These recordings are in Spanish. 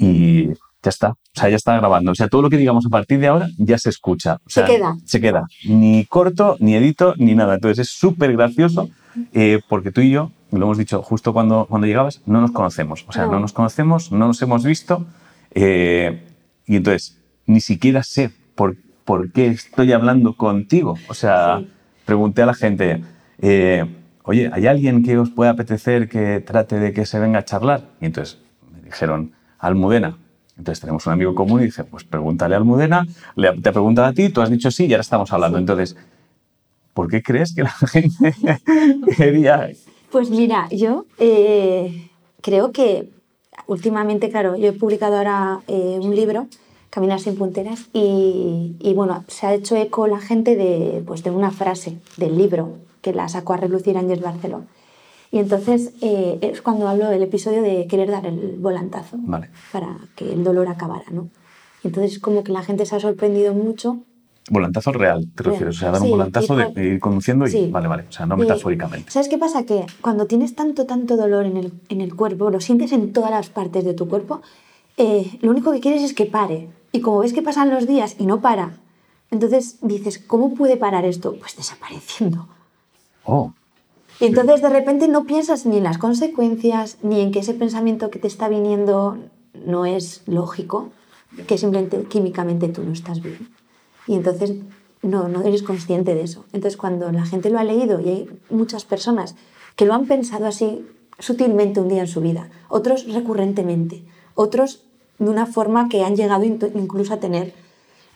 y ya está. O sea, ya está grabando. O sea, todo lo que digamos a partir de ahora ya se escucha. O sea, Se queda. Se queda. Ni corto, ni edito, ni nada. Entonces es súper gracioso eh, porque tú y yo, lo hemos dicho justo cuando, cuando llegabas, no nos conocemos. O sea, no, No. nos conocemos, no nos hemos visto. eh, y entonces ni siquiera sé por, por qué estoy hablando contigo. O sea, Sí. pregunté a la gente, eh, oye, ¿hay alguien que os pueda apetecer que trate de que se venga a charlar? Y entonces me dijeron, Almudena. Entonces tenemos un amigo común y dije, pues pregúntale a Almudena, le, te ha preguntado a ti, tú has dicho sí y ahora estamos hablando. Entonces, ¿por qué crees que la gente quería...? Pues mira, yo eh, creo que últimamente, claro, yo he publicado ahora eh, un libro, Caminar sin punteras, y, y, bueno, se ha hecho eco la gente de, pues, de una frase del libro que la sacó a relucir Ángel Barceló. Y entonces eh, es cuando hablo del episodio de querer dar el volantazo Vale. para que el dolor acabara, ¿no? Entonces como que la gente se ha sorprendido mucho Volantazo real, te Real. refieres. O sea, dar un Sí, volantazo de, hijo- de ir conduciendo y... Sí. Vale, vale. O sea, no metafóricamente. ¿Sabes qué pasa? Que cuando tienes tanto, tanto dolor en el, en el cuerpo, lo sientes en todas las partes de tu cuerpo, eh, lo único que quieres es que pare. Y como ves que pasan los días y no para, entonces dices, ¿cómo puede parar esto? Pues desapareciendo. Oh, Y entonces de repente no piensas ni en las consecuencias, ni en que ese pensamiento que te está viniendo no es lógico, que simplemente químicamente tú no estás bien. Y entonces no, no eres consciente de eso. Entonces cuando la gente lo ha leído y hay muchas personas que lo han pensado así sutilmente un día en su vida, otros recurrentemente, otros de una forma que han llegado incluso a tener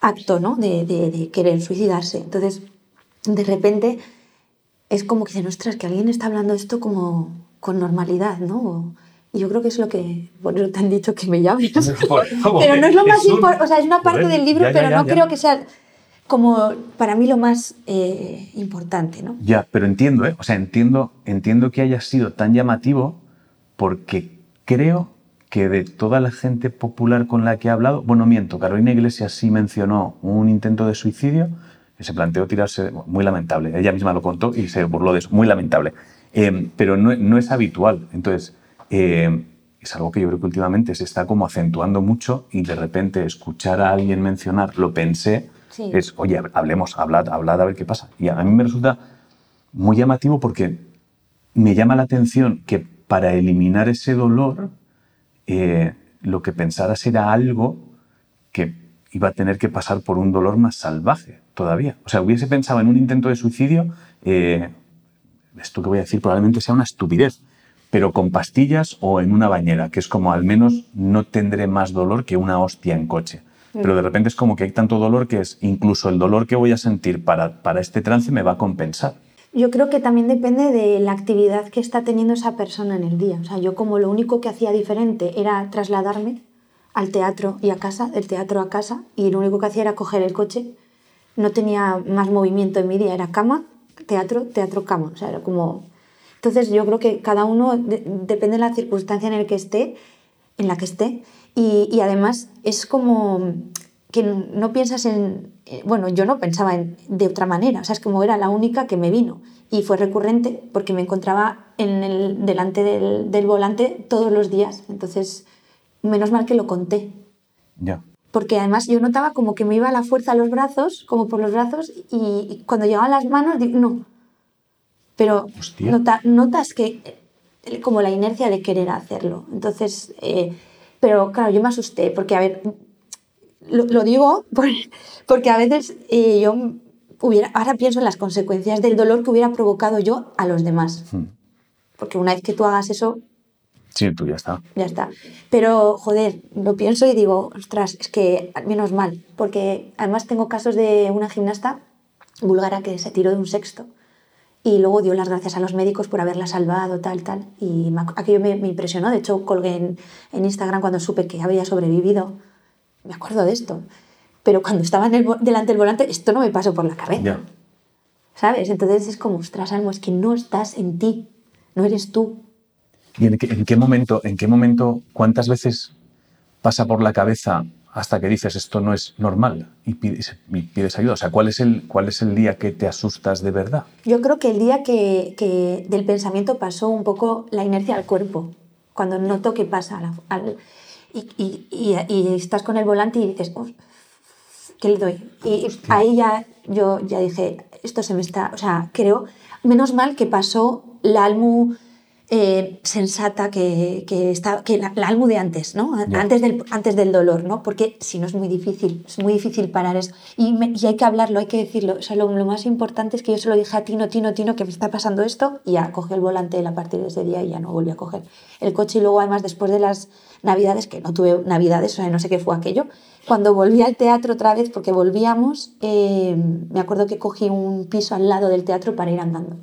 acto ¿no? de, de- de querer suicidarse. Entonces, de repente es como que dicen, ostras, que alguien está hablando esto como con normalidad, ¿no? Y yo creo que es lo que, eso te han dicho que me llames. pero no es lo más importante, o sea, es una parte del libro, ya, ya, pero no ya. creo que sea como para mí lo más eh, importante, ¿no? Ya, pero entiendo, ¿eh? O sea, entiendo, entiendo que haya sido tan llamativo porque creo que de toda la gente popular con la que he hablado, bueno, miento, Carolina Iglesias sí mencionó un intento de suicidio que se planteó tirarse, muy lamentable, ella misma lo contó y se burló de eso, muy lamentable, Eh, pero no, no es habitual, entonces eh, es algo que yo creo que últimamente se está como acentuando mucho y de repente escuchar a alguien mencionar, lo pensé, Sí. es, oye, hablemos, hablad, hablad a ver qué pasa. Y a mí me resulta muy llamativo porque me llama la atención que para eliminar ese dolor, eh, lo que pensaras era algo que iba a tener que pasar por un dolor más salvaje todavía. O sea, hubiese pensado en un intento de suicidio, eh, esto que voy a decir probablemente sea una estupidez, pero con pastillas o en una bañera, que es como al menos no tendré más dolor que una hostia en coche. Pero de repente es como que hay tanto dolor que es incluso el dolor que voy a sentir para, para este trance me va a compensar. Yo creo que también depende de la actividad que está teniendo esa persona en el día. O sea, yo como lo único que hacía diferente era trasladarme al teatro y a casa, del teatro a casa, y lo único que hacía era coger el coche, no tenía más movimiento en mi día, era cama, teatro, teatro, cama. O sea, era como... Entonces yo creo que cada uno de- depende de la circunstancia en, el que esté, en la que esté, y, y además es como que no piensas en... eh, Bueno, yo no pensaba en, de otra manera, o sea, es como era la única que me vino. Y fue recurrente porque me encontraba en el, delante del, del volante todos los días. Entonces, menos mal que lo conté. Ya. Porque además yo notaba como que me iba la fuerza a los brazos, como por los brazos, y, cuando llegaban las manos, digo, no. Pero nota- notas que eh, como la inercia de querer hacerlo. Entonces, eh, pero claro, yo me asusté, porque a ver, lo, lo digo por- porque a veces eh, yo hubiera, ahora pienso en las consecuencias del dolor que hubiera provocado yo a los demás. Hmm. Porque una vez que tú hagas eso, Sí, tú ya está. ya está. Pero, joder, lo pienso y digo, ostras, es que menos mal, porque además tengo casos de una gimnasta búlgara que se tiró de un sexto y luego dio las gracias a los médicos por haberla salvado, tal, tal. Y me aquello me, me impresionó. De hecho, colgué en, en Instagram cuando supe que había sobrevivido. Me acuerdo de esto. Pero cuando estaba en el delante del volante, esto no me pasó por la cabeza. Ya. ¿Sabes? Entonces es como, ostras, Almo, es que no estás en ti, no eres tú. ¿Y en qué, en qué momento, en qué momento, cuántas veces pasa por la cabeza hasta que dices esto no es normal y pides, y pides ayuda? O sea, ¿cuál es, el, ¿cuál es el día que te asustas de verdad? Yo creo que el día que, que del pensamiento pasó un poco la inercia al cuerpo, cuando noto que pasa. la- al- y, y- y- estás con el volante y dices, "Uf, ¿qué le doy? Y ahí ya yo ya dije, esto se me está, o sea, creo, menos mal que pasó la almu eh, sensata que, que, está, que la, la almu de antes, ¿no? Ya. Antes, del, antes del dolor, ¿no? Porque si no es muy difícil, es muy difícil parar eso. Y, me- y hay que hablarlo, hay que decirlo. O sea, lo, lo más importante es que yo se lo dije a Tino, Tino, Tino, que me está pasando esto, y ya cogió el volante él a partir de ese día y ya no volví a coger el coche. Y luego, además, después de las navidades, que no tuve navidades, o sea, no sé qué fue aquello, cuando volví al teatro otra vez, porque volvíamos, eh, me acuerdo que cogí un piso al lado del teatro para ir andando.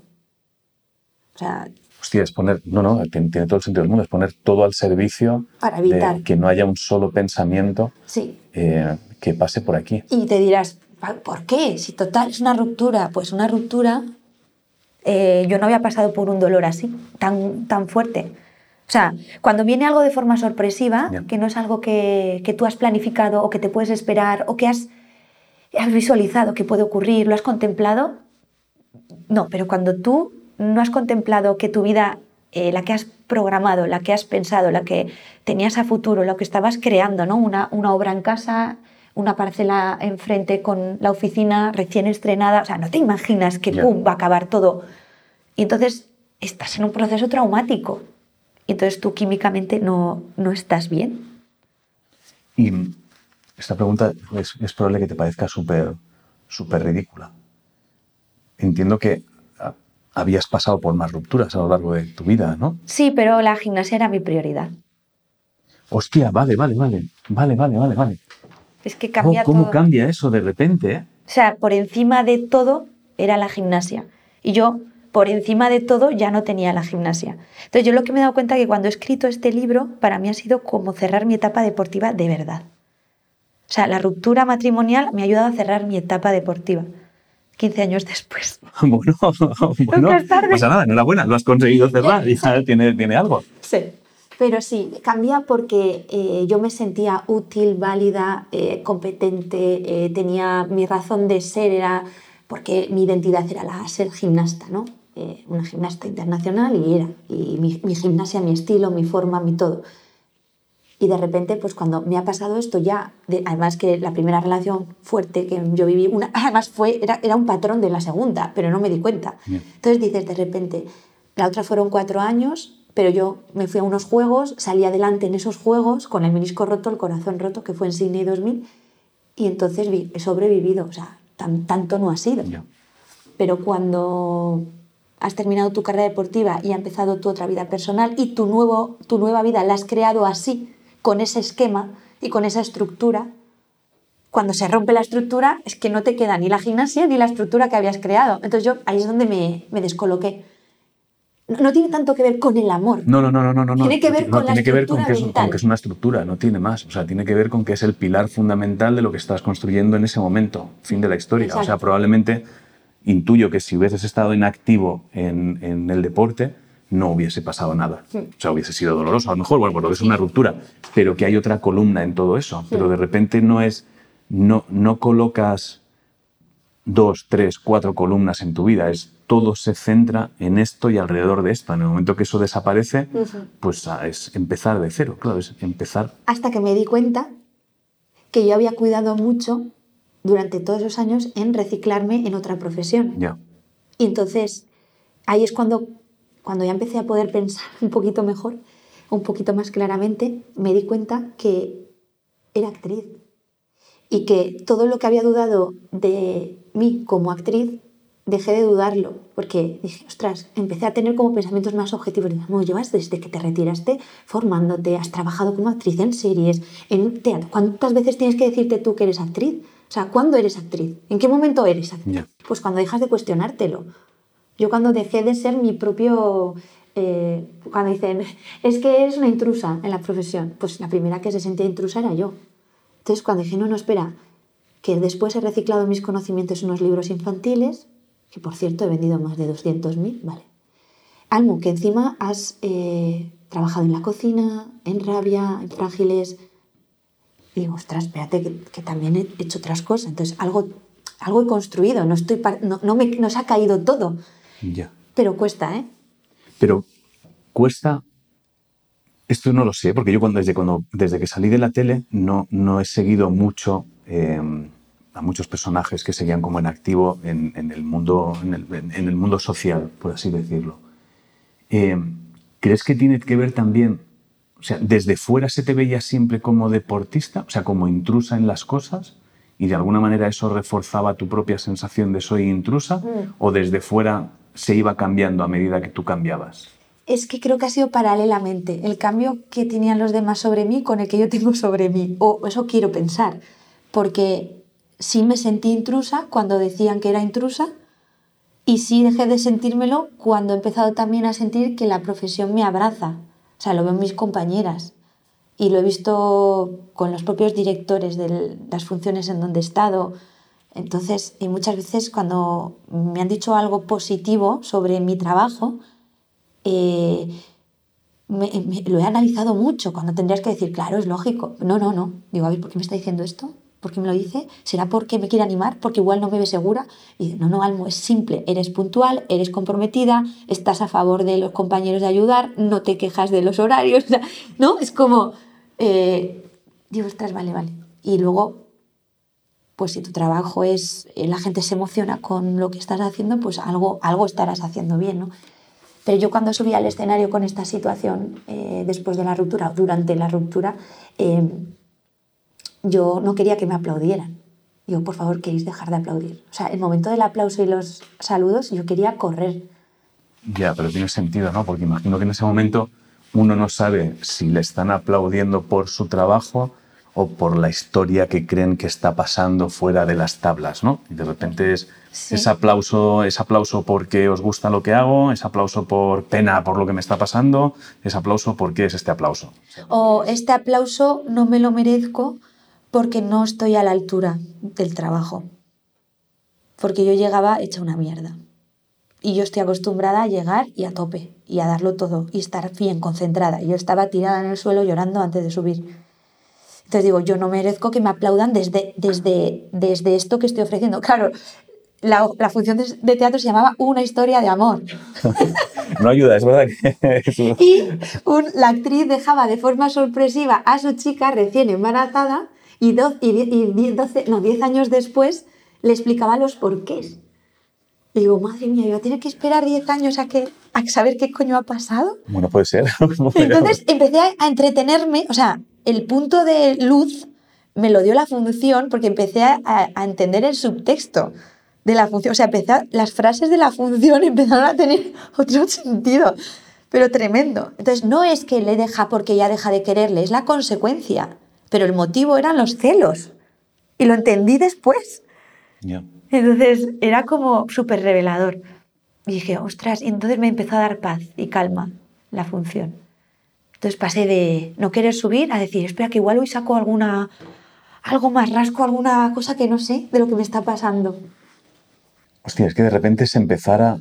O sea, Hostia, es poner, no, no, tiene, tiene todo el sentido del mundo, es poner todo al servicio Para evitar. de que no haya un solo pensamiento sí, eh, que pase por aquí. Y te dirás, "Pa- ¿por qué? Si total es una ruptura, pues una ruptura, eh, yo no había pasado por un dolor así, tan, tan fuerte. O sea, cuando viene algo de forma sorpresiva, que no es algo que, que tú has planificado o que te puedes esperar o que has, has visualizado que puede ocurrir, lo has contemplado, no, pero cuando tú no has contemplado que tu vida, eh, la que has programado, la que has pensado, la que tenías a futuro, lo que estabas creando, ¿no? Una, una obra en casa, una parcela enfrente con la oficina recién estrenada, o sea, no te imaginas que pum, va a acabar todo. Y entonces estás en un proceso traumático. Y entonces tú químicamente no, no estás bien. Y esta pregunta es, es probable que te parezca súper súper ridícula. Entiendo que habías pasado por más rupturas a lo largo de tu vida, ¿no? Sí, pero la gimnasia era mi prioridad. Hostia, vale, vale, vale, vale, vale, vale, vale. Es que Oh, cambia ¿Cómo todo. cambia eso de repente? eh? O sea, por encima de todo era la gimnasia. Y yo, por encima de todo, ya no tenía la gimnasia. Entonces, yo lo que me he dado cuenta es que cuando he escrito este libro, para mí ha sido como cerrar mi etapa deportiva de verdad. O sea, la ruptura matrimonial me ha ayudado a cerrar mi etapa deportiva. 15 años después. Bueno, bueno, no pasa nada, enhorabuena, lo has conseguido cerrar ya tiene, tiene algo. Sí. Pero sí, cambia porque eh, yo me sentía útil, válida, eh, competente, eh, tenía mi razón de ser, era porque mi identidad era la ser gimnasta, ¿no? Eh, una gimnasta internacional y era, y mi, mi gimnasia, mi estilo, mi forma, mi todo. Y de repente, pues cuando me ha pasado esto ya, de- además que la primera relación fuerte que yo viví, una, además fue, era, era un patrón de la segunda, pero no me di cuenta. Bien. Entonces dices, de repente, la otra fueron cuatro años, pero yo me fui a unos juegos, salí adelante en esos juegos con el menisco roto, el corazón roto, que fue en Sydney 2000, y entonces vi- he sobrevivido, o sea, tan- tanto no ha sido. Pero cuando has terminado tu carrera deportiva y ha empezado tu otra vida personal y tu, nuevo, tu nueva vida la has creado así, con ese esquema y con esa estructura, cuando se rompe la estructura es que no te queda ni la gimnasia ni la estructura que habías creado. Entonces yo ahí es donde me, me descoloqué. No, no tiene tanto que ver con el amor. No, no, no, no, no, no. Tiene que ver no, con la tiene que ver con que, es, con que es una estructura, no tiene más. O sea, tiene que ver con que es el pilar fundamental de lo que estás construyendo en ese momento, fin de la historia. O sea, Exacto. probablemente intuyo que si hubieses estado inactivo en, en el deporte, no hubiese pasado nada. O sea, hubiese sido doloroso. A lo mejor, bueno, porque es una ruptura, pero que hay otra columna en todo eso. Pero de repente no es, no, no colocas dos, tres, cuatro columnas en tu vida, es todo se centra en esto y alrededor de esto. En el momento que eso desaparece, pues ah, es empezar de cero, claro, es empezar. Hasta que me di cuenta que yo había cuidado mucho durante todos esos años en reciclarme en otra profesión. Ya, Y entonces ahí es cuando, cuando ya empecé a poder pensar un poquito mejor, un poquito más claramente, me di cuenta que era actriz y que todo lo que había dudado de mí como actriz, dejé de dudarlo, porque dije, ostras, empecé a tener como pensamientos más objetivos. Digo, "No, llevas desde que te retiraste formándote, has trabajado como actriz en series, en teatro. ¿Cuántas veces tienes que decirte tú que eres actriz? O sea, ¿cuándo eres actriz? ¿En qué momento eres actriz? Ya. Pues cuando dejas de cuestionártelo. Yo cuando dejé de ser mi propio... eh, cuando dicen, es que eres una intrusa en la profesión, pues la primera que se sentía intrusa era yo. Entonces cuando dije, no, no, espera, que después he reciclado mis conocimientos en unos libros infantiles, que por cierto he vendido más de 200.000, vale. Almu, que encima has eh, trabajado en la cocina, en rabia, en frágiles. Y digo, ostras, espérate, que, que también he hecho otras cosas. Entonces, algo, algo he construido, no, estoy no, no me, no se ha caído todo, ya. pero cuesta, ¿eh? Pero cuesta Esto no lo sé, porque yo cuando, desde, cuando, desde que salí de la tele no, no he seguido mucho eh, a muchos personajes que seguían como en activo en, el, mundo, en, el, mundo social, por así decirlo. Eh, ¿Crees que tiene que ver también, o sea, desde fuera se te veía siempre como deportista, o sea, como intrusa en las cosas? y de alguna manera eso reforzaba tu propia sensación de soy intrusa mm. o desde fuera se iba cambiando a medida que tú cambiabas? Es que creo que ha sido paralelamente el cambio que tenían los demás sobre mí con el que yo tengo sobre mí, o eso quiero pensar, porque sí me sentí intrusa cuando decían que era intrusa y sí dejé de sentírmelo cuando he empezado también a sentir que la profesión me abraza, o sea, lo veo mis compañeras y lo he visto con los propios directores de las funciones en donde he estado. Entonces, y muchas veces cuando me han dicho algo positivo sobre mi trabajo, eh, lo he analizado mucho cuando tendrías que decir, claro, es lógico. No, no, no. Digo, a ver, ¿por qué me está diciendo esto? ¿Por qué me lo dice? ¿Será porque me quiere animar? ¿Porque igual no me ve segura? Y no, no, Almo, es simple. Eres puntual, eres comprometida, estás a favor de los compañeros de ayudar, no te quejas de los horarios. ¿No? Es como, eh, digo, ostras, vale, vale. Y luego, pues si tu trabajo es, eh, la gente se emociona con lo que estás haciendo, pues algo, algo estarás haciendo bien, ¿no? Pero yo cuando subí al escenario con esta situación, eh, después de la ruptura, durante la ruptura, yo no quería que me aplaudieran. Yo, por favor, queréis dejar de aplaudir. O sea, el momento del aplauso y los saludos, yo quería correr. Ya, pero tiene sentido, ¿no? Porque imagino que en ese momento uno no sabe si le están aplaudiendo por su trabajo o por la historia que creen que está pasando fuera de las tablas, ¿no? Y de repente es ese aplauso, es aplauso porque os gusta lo que hago, es aplauso por pena por lo que me está pasando, es aplauso porque es este aplauso. O este aplauso no me lo merezco porque no estoy a la altura del trabajo. Porque yo llegaba hecha una mierda. Y yo estoy acostumbrada a llegar y a tope, y a darlo todo, y estar bien concentrada. Y yo estaba tirada en el suelo llorando antes de subir. Entonces digo, yo no merezco que me aplaudan desde, desde, desde esto que estoy ofreciendo. Claro, la, la función de, teatro se llamaba Una historia de amor. no ayuda, es verdad que... y la actriz dejaba de forma sorpresiva a su chica recién embarazada y, y, 12, no, 10 años después le explicaba los porqués. Y digo, madre mía, ¿yo tener que esperar 10 años a, que, a saber qué coño ha pasado? Bueno, puede ser. Entonces empecé a, entretenerme, o sea, el punto de luz me lo dio la función porque empecé a, a entender el subtexto de la función. O sea, empecé, las frases de la función empezaron a tener otro sentido, pero tremendo. Entonces, no es que le deja porque ya deja de quererle, es la consecuencia. Pero el motivo eran los celos. Y lo entendí después. Entonces era como súper revelador. Y dije, ostras, y entonces me empezó a dar paz y calma la función. Entonces pasé de no querer subir a decir, espera, que igual hoy saco alguna, algo más rasco, alguna cosa que no sé de lo que me está pasando. Hostia, es que de repente se empezara,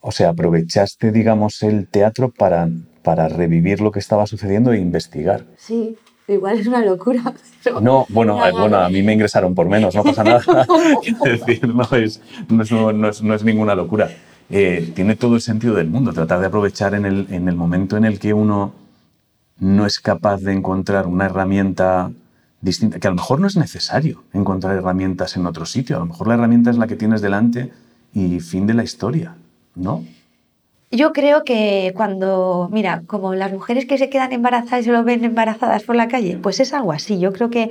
o sea, aprovechaste, digamos, el teatro para, para revivir lo que estaba sucediendo e investigar. Sí, igual es una locura. No, bueno, eh, bueno, a mí me ingresaron por menos, no pasa nada. es decir, no es, no es, no es, ninguna locura. Eh, tiene todo el sentido del mundo, tratar de aprovechar en el, en el momento en el que uno no es capaz de encontrar una herramienta distinta, que a lo mejor no es necesario encontrar herramientas en otro sitio, a lo mejor la herramienta es la que tienes delante y fin de la historia, ¿no? Yo creo que cuando, mira, como las mujeres que se quedan embarazadas y se lo ven embarazadas por la calle, pues es algo así. Yo creo que,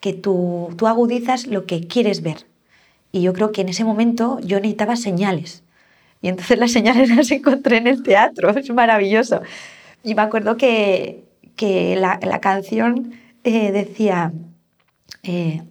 que tú, tú agudizas lo que quieres ver. Y yo creo que en ese momento yo necesitaba señales. Y entonces las señales las encontré en el teatro. Es maravilloso. Y me acuerdo que, que la, la canción eh, decía, eh,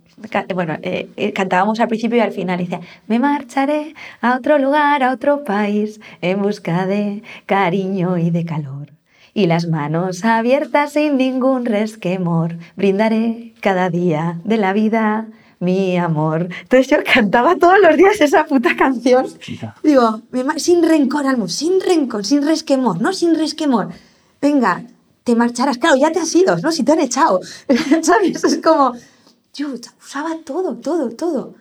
bueno, eh, cantábamos al principio y al final, decía, me marcharé a otro lugar, a otro país, en busca de cariño y de calor. Y las manos abiertas sin ningún resquemor, brindaré cada día de la vida mi amor. Entonces yo cantaba todos los días esa puta canción. Digo, sin rencor, Almo, sin rencor, sin resquemor, no sin resquemor. Venga, te marcharás. Claro, ya te has ido, ¿no? Si te han echado. ¿Sabes? Es como, yo usaba todo, todo, todo,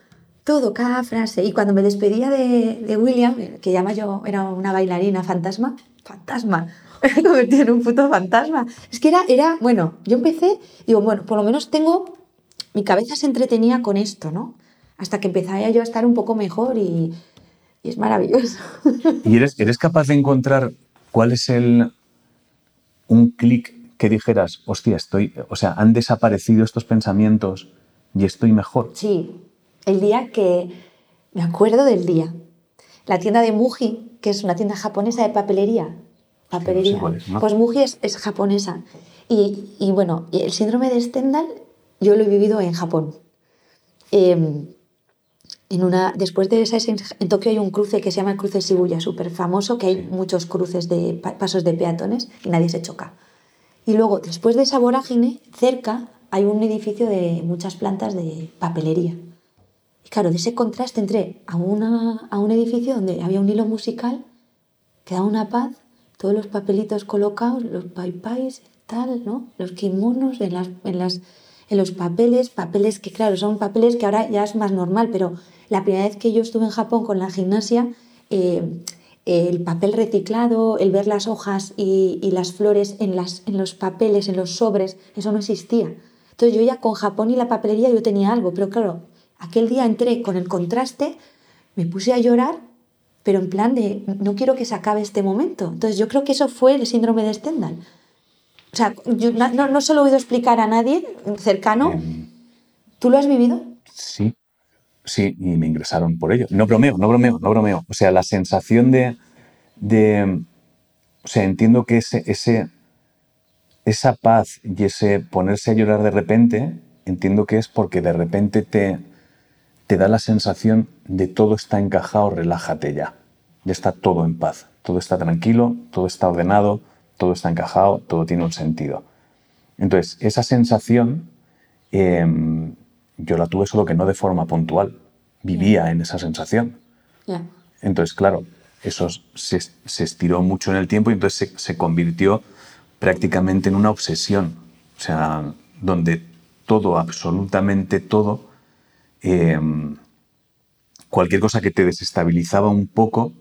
todo, cada frase. Y cuando me despedía de, de William, que llama yo, era una bailarina fantasma, fantasma, Me convertí en un puto fantasma. Es que era, era, bueno, yo empecé, digo, bueno, por lo menos tengo, mi cabeza se entretenía con esto, ¿no? Hasta que empecé yo a estar un poco mejor y, y es maravilloso. ¿Y eres, eres capaz de encontrar cuál es el, un clic que dijeras, hostia, estoy, o sea, han desaparecido estos pensamientos y estoy mejor? Sí, el día que, me acuerdo del día, la tienda de Muji, que es una tienda japonesa de papelería, papelería, cuál es, ¿no? pues Muji es, es japonesa. Y, y bueno, y el síndrome de Stendhal yo lo he vivido en Japón. Em, en una, después de esa, en Tokio hay un cruce que se llama el cruce Shibuya, súper famoso, que hay muchos cruces de pa- pasos de peatones y nadie se choca. Y luego, después de esa vorágine, cerca hay un edificio de muchas plantas de papelería. Y claro, de ese contraste entré a, una, a un edificio donde había un hilo musical que daba una paz, todos los papelitos colocados, los paipais, tal, ¿no? Los kimonos en, las, en, las, en los papeles, papeles que claro, son papeles que ahora ya es más normal, pero la primera vez que yo estuve en Japón con la gimnasia, eh, el papel reciclado, el ver las hojas y, y las flores en, las, en los papeles, en los sobres, eso no existía. Entonces yo ya con Japón y la papelería yo tenía algo, pero claro, aquel día entré con el contraste, me puse a llorar, pero en plan de no quiero que se acabe este momento. Entonces yo creo que eso fue el síndrome de Stendhal. O sea, yo no, no, no se lo he oído explicar a nadie cercano. Em, ¿Tú lo has vivido? Sí, sí, y me ingresaron por ello. No bromeo, no bromeo, no bromeo. O sea, la sensación de, de o sea, entiendo que ese, ese, esa paz y ese ponerse a llorar de repente, entiendo que es porque de repente te, te da la sensación de todo está encajado, relájate ya. Ya está todo en paz, todo está tranquilo, todo está ordenado, todo está encajado, todo tiene un sentido. Entonces, esa sensación eh, yo la tuve solo que no de forma puntual. Vivía en esa sensación. Entonces, claro, eso se, se estiró mucho en el tiempo y entonces se, se convirtió prácticamente en una obsesión. O sea, donde todo, absolutamente todo, eh, cualquier cosa que te desestabilizaba un poco,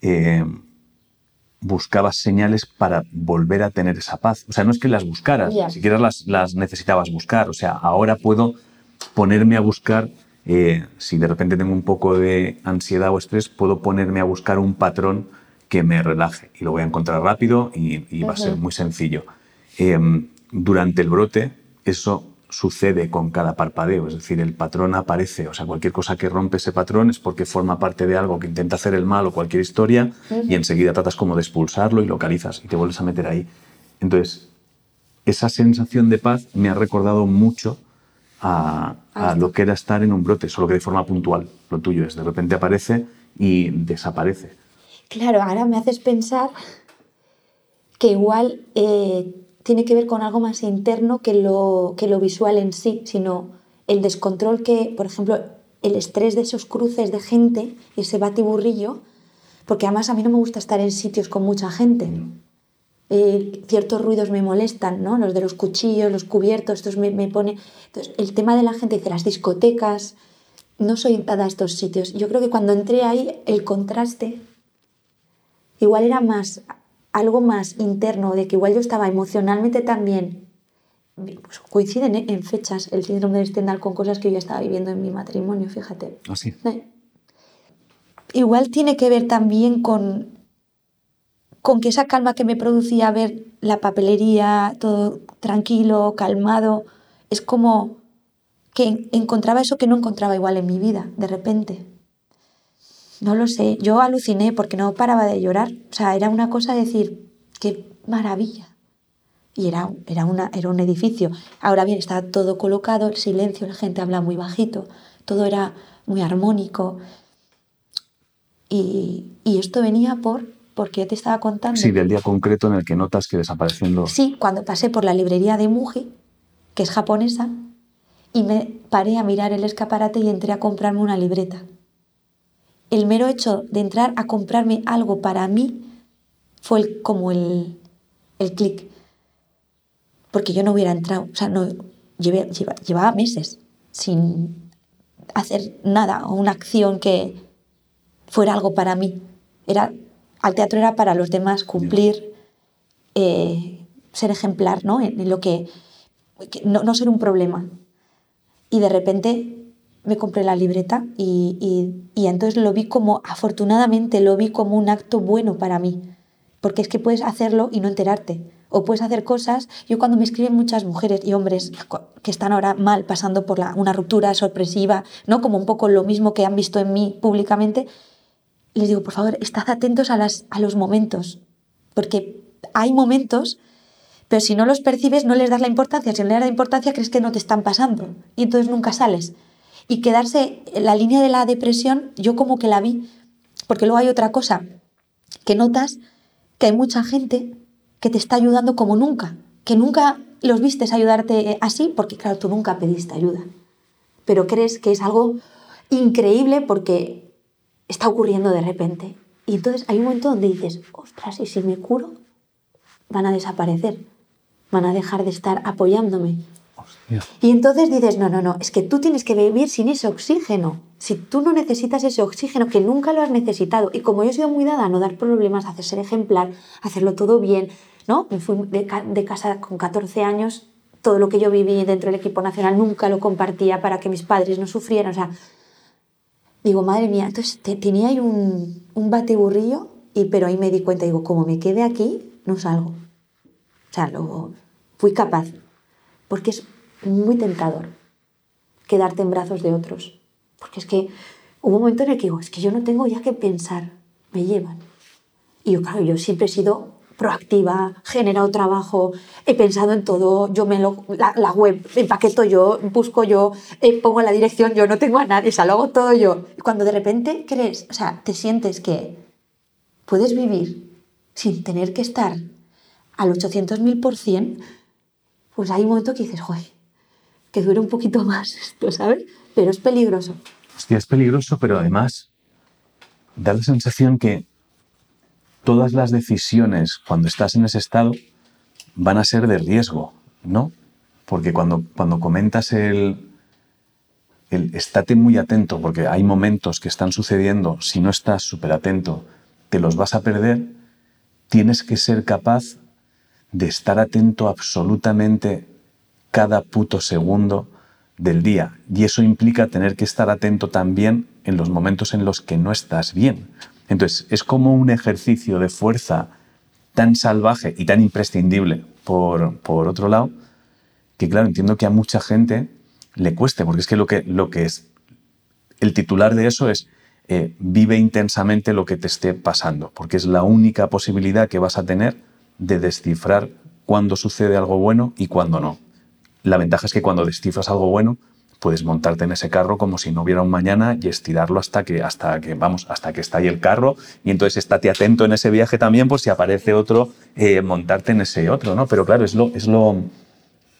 eh, buscabas señales para volver a tener esa paz. O sea, no es que las buscaras, ni siquiera las, las necesitabas buscar. O sea, ahora puedo ponerme a buscar, eh, si de repente tengo un poco de ansiedad o estrés, puedo ponerme a buscar un patrón que me relaje y lo voy a encontrar rápido y, y va a ser muy sencillo. Eh, durante el brote, eso sucede con cada parpadeo, es decir, el patrón aparece, o sea, cualquier cosa que rompe ese patrón es porque forma parte de algo que intenta hacer el mal o cualquier historia y enseguida tratas como de expulsarlo y localizas y te vuelves a meter ahí. Entonces, esa sensación de paz me ha recordado mucho a, a lo que era estar en un brote, solo que de forma puntual. Lo tuyo es, de repente aparece y desaparece. Claro, ahora me haces pensar que igual eh, tiene que ver con algo más interno que lo, que lo visual en sí, sino el descontrol que, por ejemplo, el estrés de esos cruces de gente ese batiburrillo, porque además a mí no me gusta estar en sitios con mucha gente. Eh, ciertos ruidos me molestan, ¿no? Los de los cuchillos, los cubiertos, estos me, me pone... Entonces, el tema de la gente, de las discotecas, no soy dada a estos sitios. Yo creo que cuando entré ahí, el contraste igual era más algo más interno, de que igual yo estaba emocionalmente también. Pues coinciden ¿eh? en fechas el síndrome de Stendhal con cosas que yo ya estaba viviendo en mi matrimonio, fíjate. Así. Eh. Igual tiene que ver también con, con que esa calma que me producía ver la papelería, todo tranquilo, calmado, es como que encontraba eso que no encontraba igual en mi vida, de repente. No lo sé, yo aluciné porque no paraba de llorar. O sea, era una cosa de decir, qué maravilla. Y era, era, una, era un edificio. Ahora bien, está todo colocado, el silencio, la gente habla muy bajito, todo era muy armónico. Y, y esto venía por, porque yo te estaba contando. Sí, del día concreto en el que notas que desaparecen los... Sí, cuando pasé por la librería de Muji, que es japonesa, y me paré a mirar el escaparate y entré a comprarme una libreta. El mero hecho de entrar a comprarme algo para mí fue el- como el, el clic. Porque yo no hubiera entrado, o sea, no, llevé- lleva- llevaba meses sin hacer nada o una acción que fuera algo para mí. Era, al teatro era para los demás cumplir eh, ser ejemplar, ¿no? En, lo que, no, ser un problema. Y de repente me compré la libreta y, y, entonces lo vi como, afortunadamente, lo vi como un acto bueno para mí. Porque es que puedes hacerlo y no enterarte. O puedes hacer cosas. Yo cuando me escriben muchas mujeres y hombres que están ahora mal, pasando por una ruptura sorpresiva, ¿no? Como un poco lo mismo que han visto en mí públicamente, les digo, por favor, estad atentos a, las, a los momentos. Porque hay momentos, pero si no los percibes, no les das la importancia. Si no les das la importancia, crees que no te están pasando. Y entonces nunca sales. Y quedarse en la línea de la depresión, yo como que la vi. Porque luego hay otra cosa que notas que hay mucha gente que te está ayudando como nunca, que nunca los vistes ayudarte así, porque claro, tú nunca pediste ayuda, pero crees que es algo increíble porque está ocurriendo de repente. Y entonces hay un momento donde dices, ostras, ¿y si me curo? Van a desaparecer, van a dejar de estar apoyándome. Y entonces dices, no, no, no, es que tú tienes que vivir sin ese oxígeno. Si tú no necesitas ese oxígeno, que nunca lo has necesitado, y como yo he sido muy dada a no dar problemas, a hacer ser ejemplar, a hacerlo todo bien, ¿no? Me fui de, casa con 14 años, todo lo que yo viví dentro del equipo nacional nunca lo compartía para que mis padres no sufrieran, o sea, digo, madre mía, entonces tenía ahí un, un bateburrillo, y, pero ahí me di cuenta, digo, como me quede aquí, no salgo. O sea, luego fui capaz, porque es muy tentador quedarte en brazos de otros. Porque es que hubo un momento en el que digo, es que yo no tengo ya que pensar, me llevan. Y yo, claro, yo siempre he sido proactiva, generado trabajo, he pensado en todo, yo me lo, la, web empaqueto yo, busco yo, eh, pongo la dirección yo, no tengo a nadie, o sea, lo hago todo yo. Y cuando de repente crees, o sea, te sientes que puedes vivir sin tener que estar al 800.000 por cien, pues hay un momento que dices, joder, que dure un poquito más esto, ¿sabes? Pero es peligroso. Hostia, es peligroso, pero además da la sensación que todas las decisiones cuando estás en ese estado van a ser de riesgo, ¿no? Porque cuando, cuando comentas el, el estate muy atento, porque hay momentos que están sucediendo, si no estás súper atento, te los vas a perder, tienes que ser capaz de estar atento absolutamente cada puto segundo del día. Y eso implica tener que estar atento también en los momentos en los que no estás bien. Entonces, es como un ejercicio de fuerza tan salvaje y tan imprescindible, por, por otro lado, que claro, entiendo que a mucha gente le cueste, porque es que lo que, lo que es, el titular de eso es eh, vive intensamente lo que te esté pasando, porque es la única posibilidad que vas a tener de descifrar cuándo sucede algo bueno y cuándo no. La ventaja es que cuando descifras algo bueno, puedes montarte en ese carro como si no hubiera un mañana y estirarlo hasta que, hasta que, vamos, hasta que estalle el carro. Y entonces estate atento en ese viaje también por si aparece otro, eh, montarte en ese otro, ¿no? Pero claro, es lo, es lo,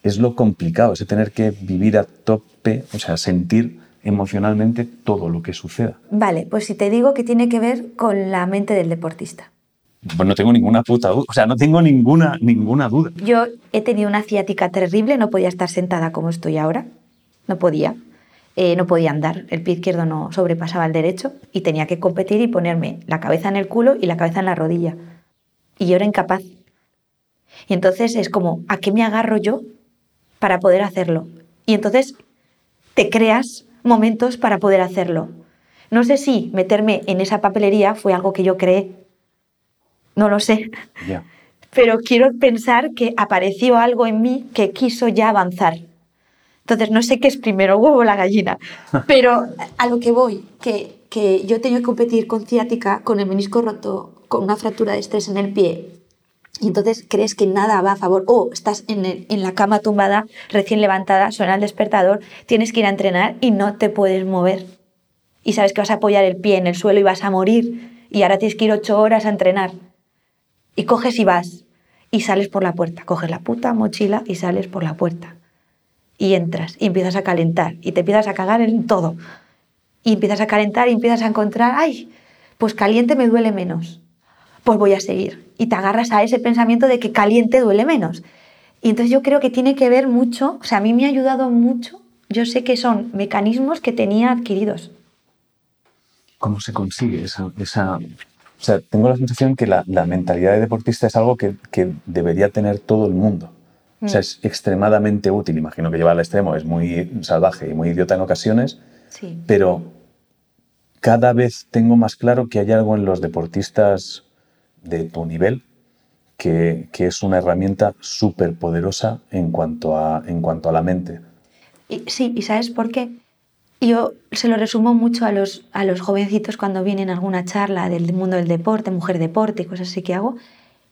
es lo complicado, es tener que vivir a tope, o sea, sentir emocionalmente todo lo que suceda. Vale, pues si te digo que tiene que ver con la mente del deportista. Pues no tengo ninguna puta duda, o sea, no tengo ninguna, ninguna duda. Yo he tenido una ciática terrible, no podía estar sentada como estoy ahora, no podía. Eh, no podía andar, el pie izquierdo no sobrepasaba el derecho y tenía que competir y ponerme la cabeza en el culo y la cabeza en la rodilla. Y yo era incapaz. Y entonces es como, ¿a qué me agarro yo para poder hacerlo? Y entonces te creas momentos para poder hacerlo. No sé si meterme en esa papelería fue algo que yo creé, no lo sé. Pero quiero pensar que apareció algo en mí que quiso ya avanzar. Entonces, no sé qué es primero, huevo o la gallina. Pero a lo que voy, que, que yo he tenido que competir con ciática, con el menisco roto, con una fractura de estrés en el pie. Y entonces crees que nada va a favor. O estás en, en la cama tumbada, recién levantada, suena el despertador, tienes que ir a entrenar y no te puedes mover. Y sabes que vas a apoyar el pie en el suelo y vas a morir. Y ahora tienes que ir ocho horas a entrenar y coges y vas y sales por la puerta, coges la puta mochila y sales por la puerta. Y entras y empiezas a calentar y te empiezas a cagar en todo. Y empiezas a calentar y empiezas a encontrar, ay, pues caliente me duele menos. Pues voy a seguir. Y te agarras a ese pensamiento de que caliente duele menos. Y entonces yo creo que tiene que ver mucho, o sea, a mí me ha ayudado mucho. Yo sé que son mecanismos que tenía adquiridos. ¿Cómo se consigue esa, esa O sea, tengo la sensación que la, la mentalidad de deportista es algo que, que, debería tener todo el mundo. O sea, mm. es extremadamente útil. Imagino que lleva al extremo, es muy salvaje y muy idiota en ocasiones, sí. pero cada vez tengo más claro que hay algo en los deportistas de tu nivel que, que es una herramienta súper poderosa en, cuanto a, en cuanto a la mente. sí, ¿y sabes por qué? Yo se lo resumo mucho a los, a los jovencitos cuando vienen a alguna charla del mundo del deporte, mujer deporte, cosas así que hago.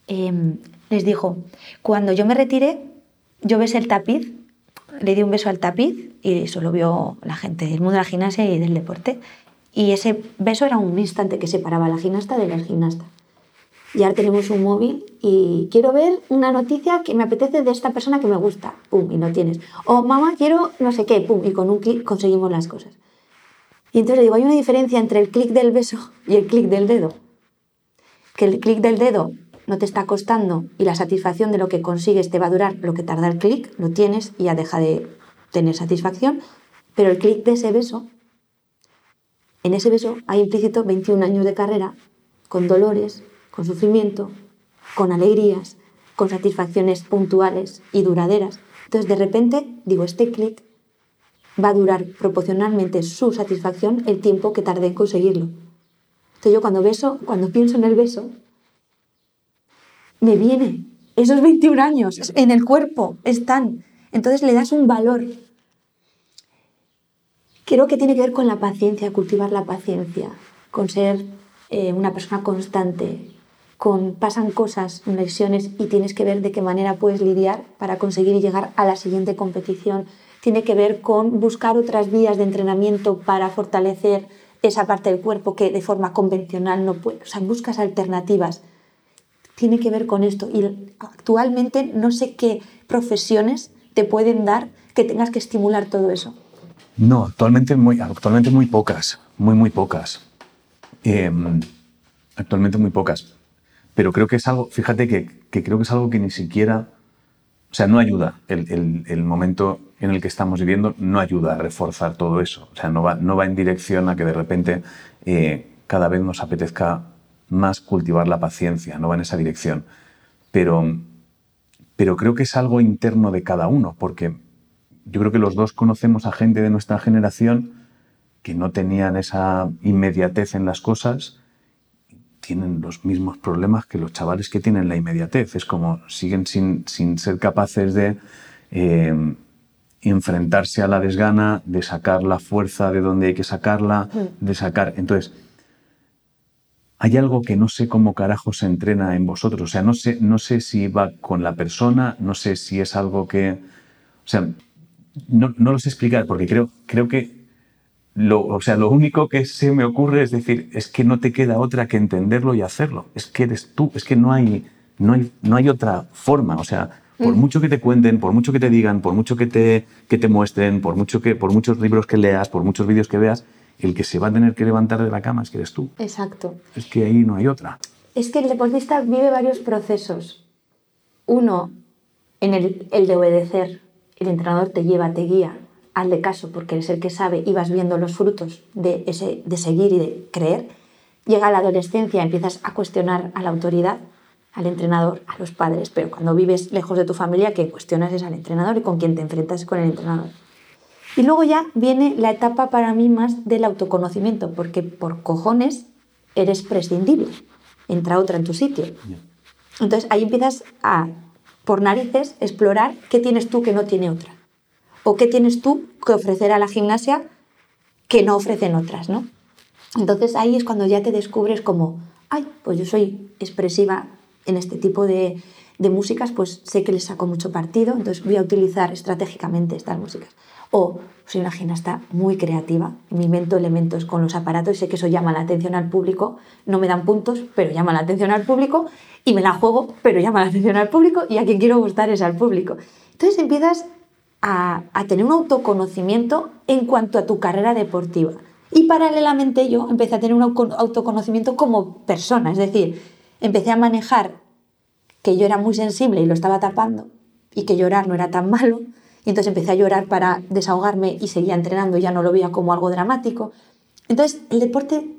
Em, les digo, cuando yo me retiré, yo besé el tapiz, le di un beso al tapiz y eso lo vio la gente del mundo de la gimnasia y del deporte. Y ese beso era un instante que separaba a la gimnasta de la gimnasta. Y ahora tenemos un móvil y quiero ver una noticia que me apetece de esta persona que me gusta. Pum, y no tienes. O mamá, quiero no sé qué. Pum, y con un clic conseguimos las cosas. Y entonces le digo, hay una diferencia entre el clic del beso y el clic del dedo. Que el clic del dedo no te está costando y la satisfacción de lo que consigues te va a durar lo que tarda el clic, lo tienes y ya deja de tener satisfacción. Pero el clic de ese beso, en ese beso hay implícito 21 años de carrera, con dolores, con sufrimiento, con alegrías, con satisfacciones puntuales y duraderas. Entonces, de repente, digo, este clic va a durar proporcionalmente su satisfacción el tiempo que tardé en conseguirlo. Entonces, yo cuando beso, cuando pienso en el beso, me viene esos 21 años en el cuerpo, están. Entonces le das un valor. Creo que tiene que ver con la paciencia, cultivar la paciencia, con ser eh, una persona constante, con pasan cosas, lesiones y tienes que ver de qué manera puedes lidiar para conseguir llegar a la siguiente competición. Tiene que ver con buscar otras vías de entrenamiento para fortalecer esa parte del cuerpo que de forma convencional no puede. O sea, buscas alternativas. Tiene que ver con esto. Y actualmente no sé qué profesiones te pueden dar que tengas que estimular todo eso. No, actualmente muy, actualmente muy pocas, muy, muy pocas. Em, actualmente muy pocas pero creo que es algo, fíjate que, creo que es algo que ni siquiera, o sea, no ayuda el, momento en el que estamos viviendo, no ayuda a reforzar todo eso. O sea, no va, no va en dirección a que de repente eh, cada vez nos apetezca más cultivar la paciencia, no va en esa dirección. Pero, pero creo que es algo interno de cada uno, porque yo creo que los dos conocemos a gente de nuestra generación que no tenían esa inmediatez en las cosas tienen los mismos problemas que los chavales que tienen la inmediatez. Es como siguen sin, sin ser capaces de eh, enfrentarse a la desgana, de sacar la fuerza de donde hay que sacarla, de sacar. Entonces, hay algo que no sé cómo carajo se entrena en vosotros. O sea, no sé, no sé si va con la persona, no sé si es algo que. O sea, no, no lo sé explicar porque creo, creo que lo, o sea, lo único que se me ocurre es decir, es que no te queda otra que entenderlo y hacerlo. Es que eres tú, es que no hay, no hay, no hay otra forma. O sea, por mm. mucho que te cuenten, por mucho que te digan, por mucho que te, que te muestren, por, mucho que, por muchos libros que leas, por muchos vídeos que veas, el que se va a tener que levantar de la cama es que eres tú. Exacto. Es que ahí no hay otra. Es que el deportista vive varios procesos. Uno, en el, el de obedecer. El entrenador te lleva, te guía, hazle caso porque eres el que sabe y vas viendo los frutos de, ese, de seguir y de creer. Llega la adolescencia, empiezas a cuestionar a la autoridad, al entrenador, a los padres, pero cuando vives lejos de tu familia, quien cuestionas es al entrenador y con quien te enfrentas con el entrenador. Y luego ya viene la etapa para mí más del autoconocimiento, porque por cojones eres prescindible, entra otra en tu sitio. Entonces ahí empiezas a, por narices, explorar qué tienes tú que no tiene otra o qué tienes tú que ofrecer a la gimnasia que no ofrecen otras, ¿no? Entonces ahí es cuando ya te descubres como, ay, pues yo soy expresiva en este tipo de, de músicas, pues sé que les saco mucho partido, entonces voy a utilizar estratégicamente estas músicas. O soy una gimnasta muy creativa, me invento elementos con los aparatos y sé que eso llama la atención al público, no me dan puntos, pero llama la atención al público, y me la juego, pero llama la atención al público, y a quien quiero gustar es al público. Entonces empiezas a, tener un autoconocimiento en cuanto a tu carrera deportiva. Y paralelamente yo empecé a tener un autoconocimiento como persona, es decir, empecé a manejar que yo era muy sensible y lo estaba tapando y que llorar no era tan malo. Y entonces empecé a llorar para desahogarme y seguía entrenando, ya no lo veía como algo dramático. Entonces el deporte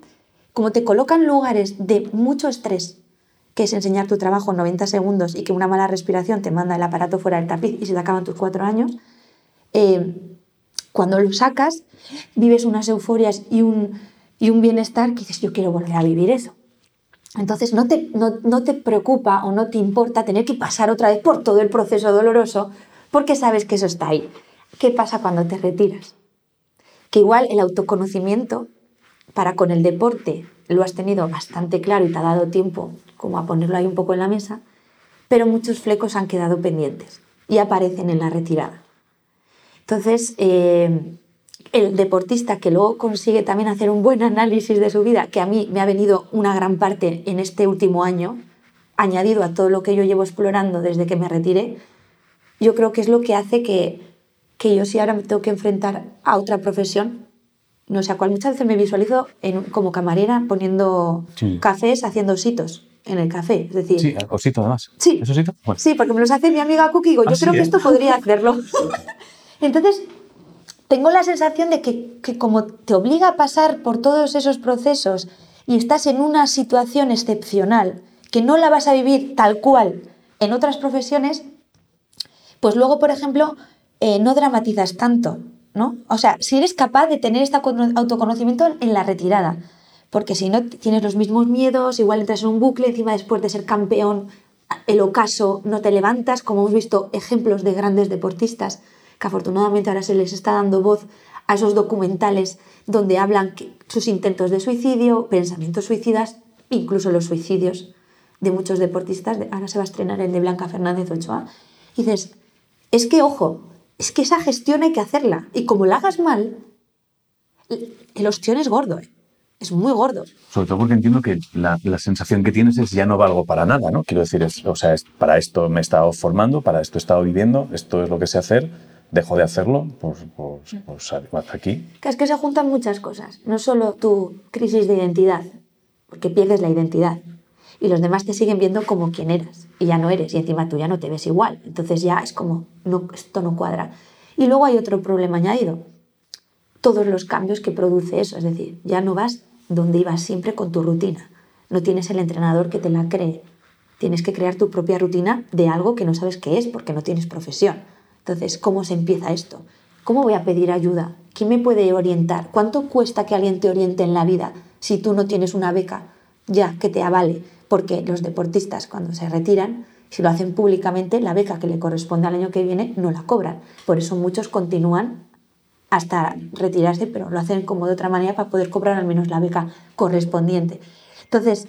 como te colocan lugares de mucho estrés, que es enseñar tu trabajo en 90 segundos y que una mala respiración te manda el aparato fuera del tapiz y se te acaban tus cuatro años, eh, cuando lo sacas, vives unas euforias y un, y un bienestar que dices, yo quiero volver a vivir eso. Entonces no te, no, te preocupa o no te importa tener que pasar otra vez por todo el proceso doloroso porque sabes que eso está ahí. ¿Qué pasa cuando te retiras? Que igual el autoconocimiento para con el deporte lo has tenido bastante claro y te ha dado tiempo como a ponerlo ahí un poco en la mesa, pero muchos flecos han quedado pendientes y aparecen en la retirada. Entonces, eh, el deportista que luego consigue también hacer un buen análisis de su vida, que a mí me ha venido una gran parte en este último año, añadido a todo lo que yo llevo explorando desde que me retiré, yo creo que es lo que hace que, que yo si ahora me tengo que enfrentar a otra profesión, no sé a cuál, muchas veces me visualizo en, como camarera poniendo cafés, haciendo ositos en el café. Es decir, sí, osito además. Sí, sí, porque me los hace mi amiga Cookie. Digo, yo ah, creo que esto podría hacerlo. Entonces, tengo la sensación de que, como te obliga a pasar por todos esos procesos y estás en una situación excepcional que no la vas a vivir tal cual en otras profesiones, pues luego, por ejemplo, eh, no dramatizas tanto, ¿no? O sea, si eres capaz de tener este autoconocimiento en la retirada, porque si no tienes los mismos miedos, igual entras en un bucle, encima después de ser campeón, el ocaso, no te levantas, como hemos visto ejemplos de grandes deportistas que afortunadamente ahora se les está dando voz a esos documentales donde hablan sus intentos de suicidio, pensamientos suicidas, incluso los suicidios de muchos deportistas. Ahora se va a estrenar el de Blanca Fernández Ochoa. Y dices, es que ojo, es que esa gestión hay que hacerla. Y como la hagas mal, el ostión es gordo. ¿eh? es muy gordo. Sobre todo porque entiendo que la, sensación que tienes es ya no valgo para nada, ¿no? Quiero decir, es, o sea, es, para esto me he estado formando, para esto he estado viviendo, esto es lo que sé hacer, dejo de hacerlo, pues, pues, pues aquí. es que se juntan muchas cosas, no solo tu crisis de identidad, porque pierdes la identidad y los demás te siguen viendo como quien eras y ya no eres y encima tú ya no te ves igual, entonces ya es como, no, esto no cuadra. Y luego hay otro problema añadido, todos los cambios que produce eso, es decir, ya no vas donde ibas siempre con tu rutina, no tienes el entrenador que te la cree, tienes que crear tu propia rutina de algo que no sabes qué es porque no tienes profesión entonces, ¿cómo se empieza esto? ¿Cómo voy a pedir ayuda? ¿Quién me puede orientar? ¿Cuánto cuesta que alguien te oriente en la vida si tú no tienes una beca ya que te avale? Porque los deportistas cuando se retiran, si lo hacen públicamente, la beca que le corresponde al año que viene no la cobran. Por eso muchos continúan hasta retirarse, pero lo hacen como de otra manera para poder cobrar al menos la beca correspondiente. Entonces,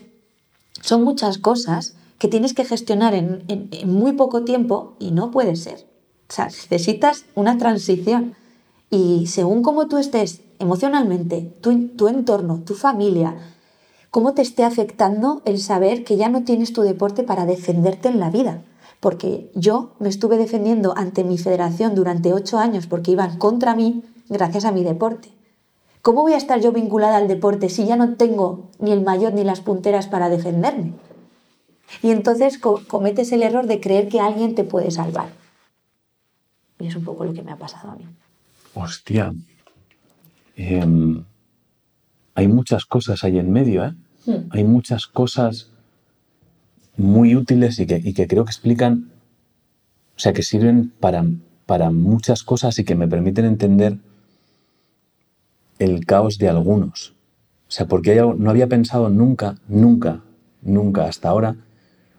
son muchas cosas que tienes que gestionar en, muy poco tiempo y no puede ser. O sea, necesitas una transición. Y según cómo tú estés emocionalmente, tu, tu entorno, tu familia, cómo te esté afectando el saber que ya no tienes tu deporte para defenderte en la vida. Porque yo me estuve defendiendo ante mi federación durante ocho años porque iban contra mí gracias a mi deporte. ¿Cómo voy a estar yo vinculada al deporte si ya no tengo ni el mayor ni las punteras para defenderme? Y entonces cometes el error de creer que alguien te puede salvar. Y es un poco lo que me ha pasado a mí. Hostia. Em, hay muchas cosas ahí en medio, ¿eh? Hmm. Hay muchas cosas muy útiles y que, y que, creo que explican, o sea, que sirven para, para muchas cosas y que me permiten entender el caos de algunos. O sea, porque no había pensado nunca, nunca, nunca hasta ahora,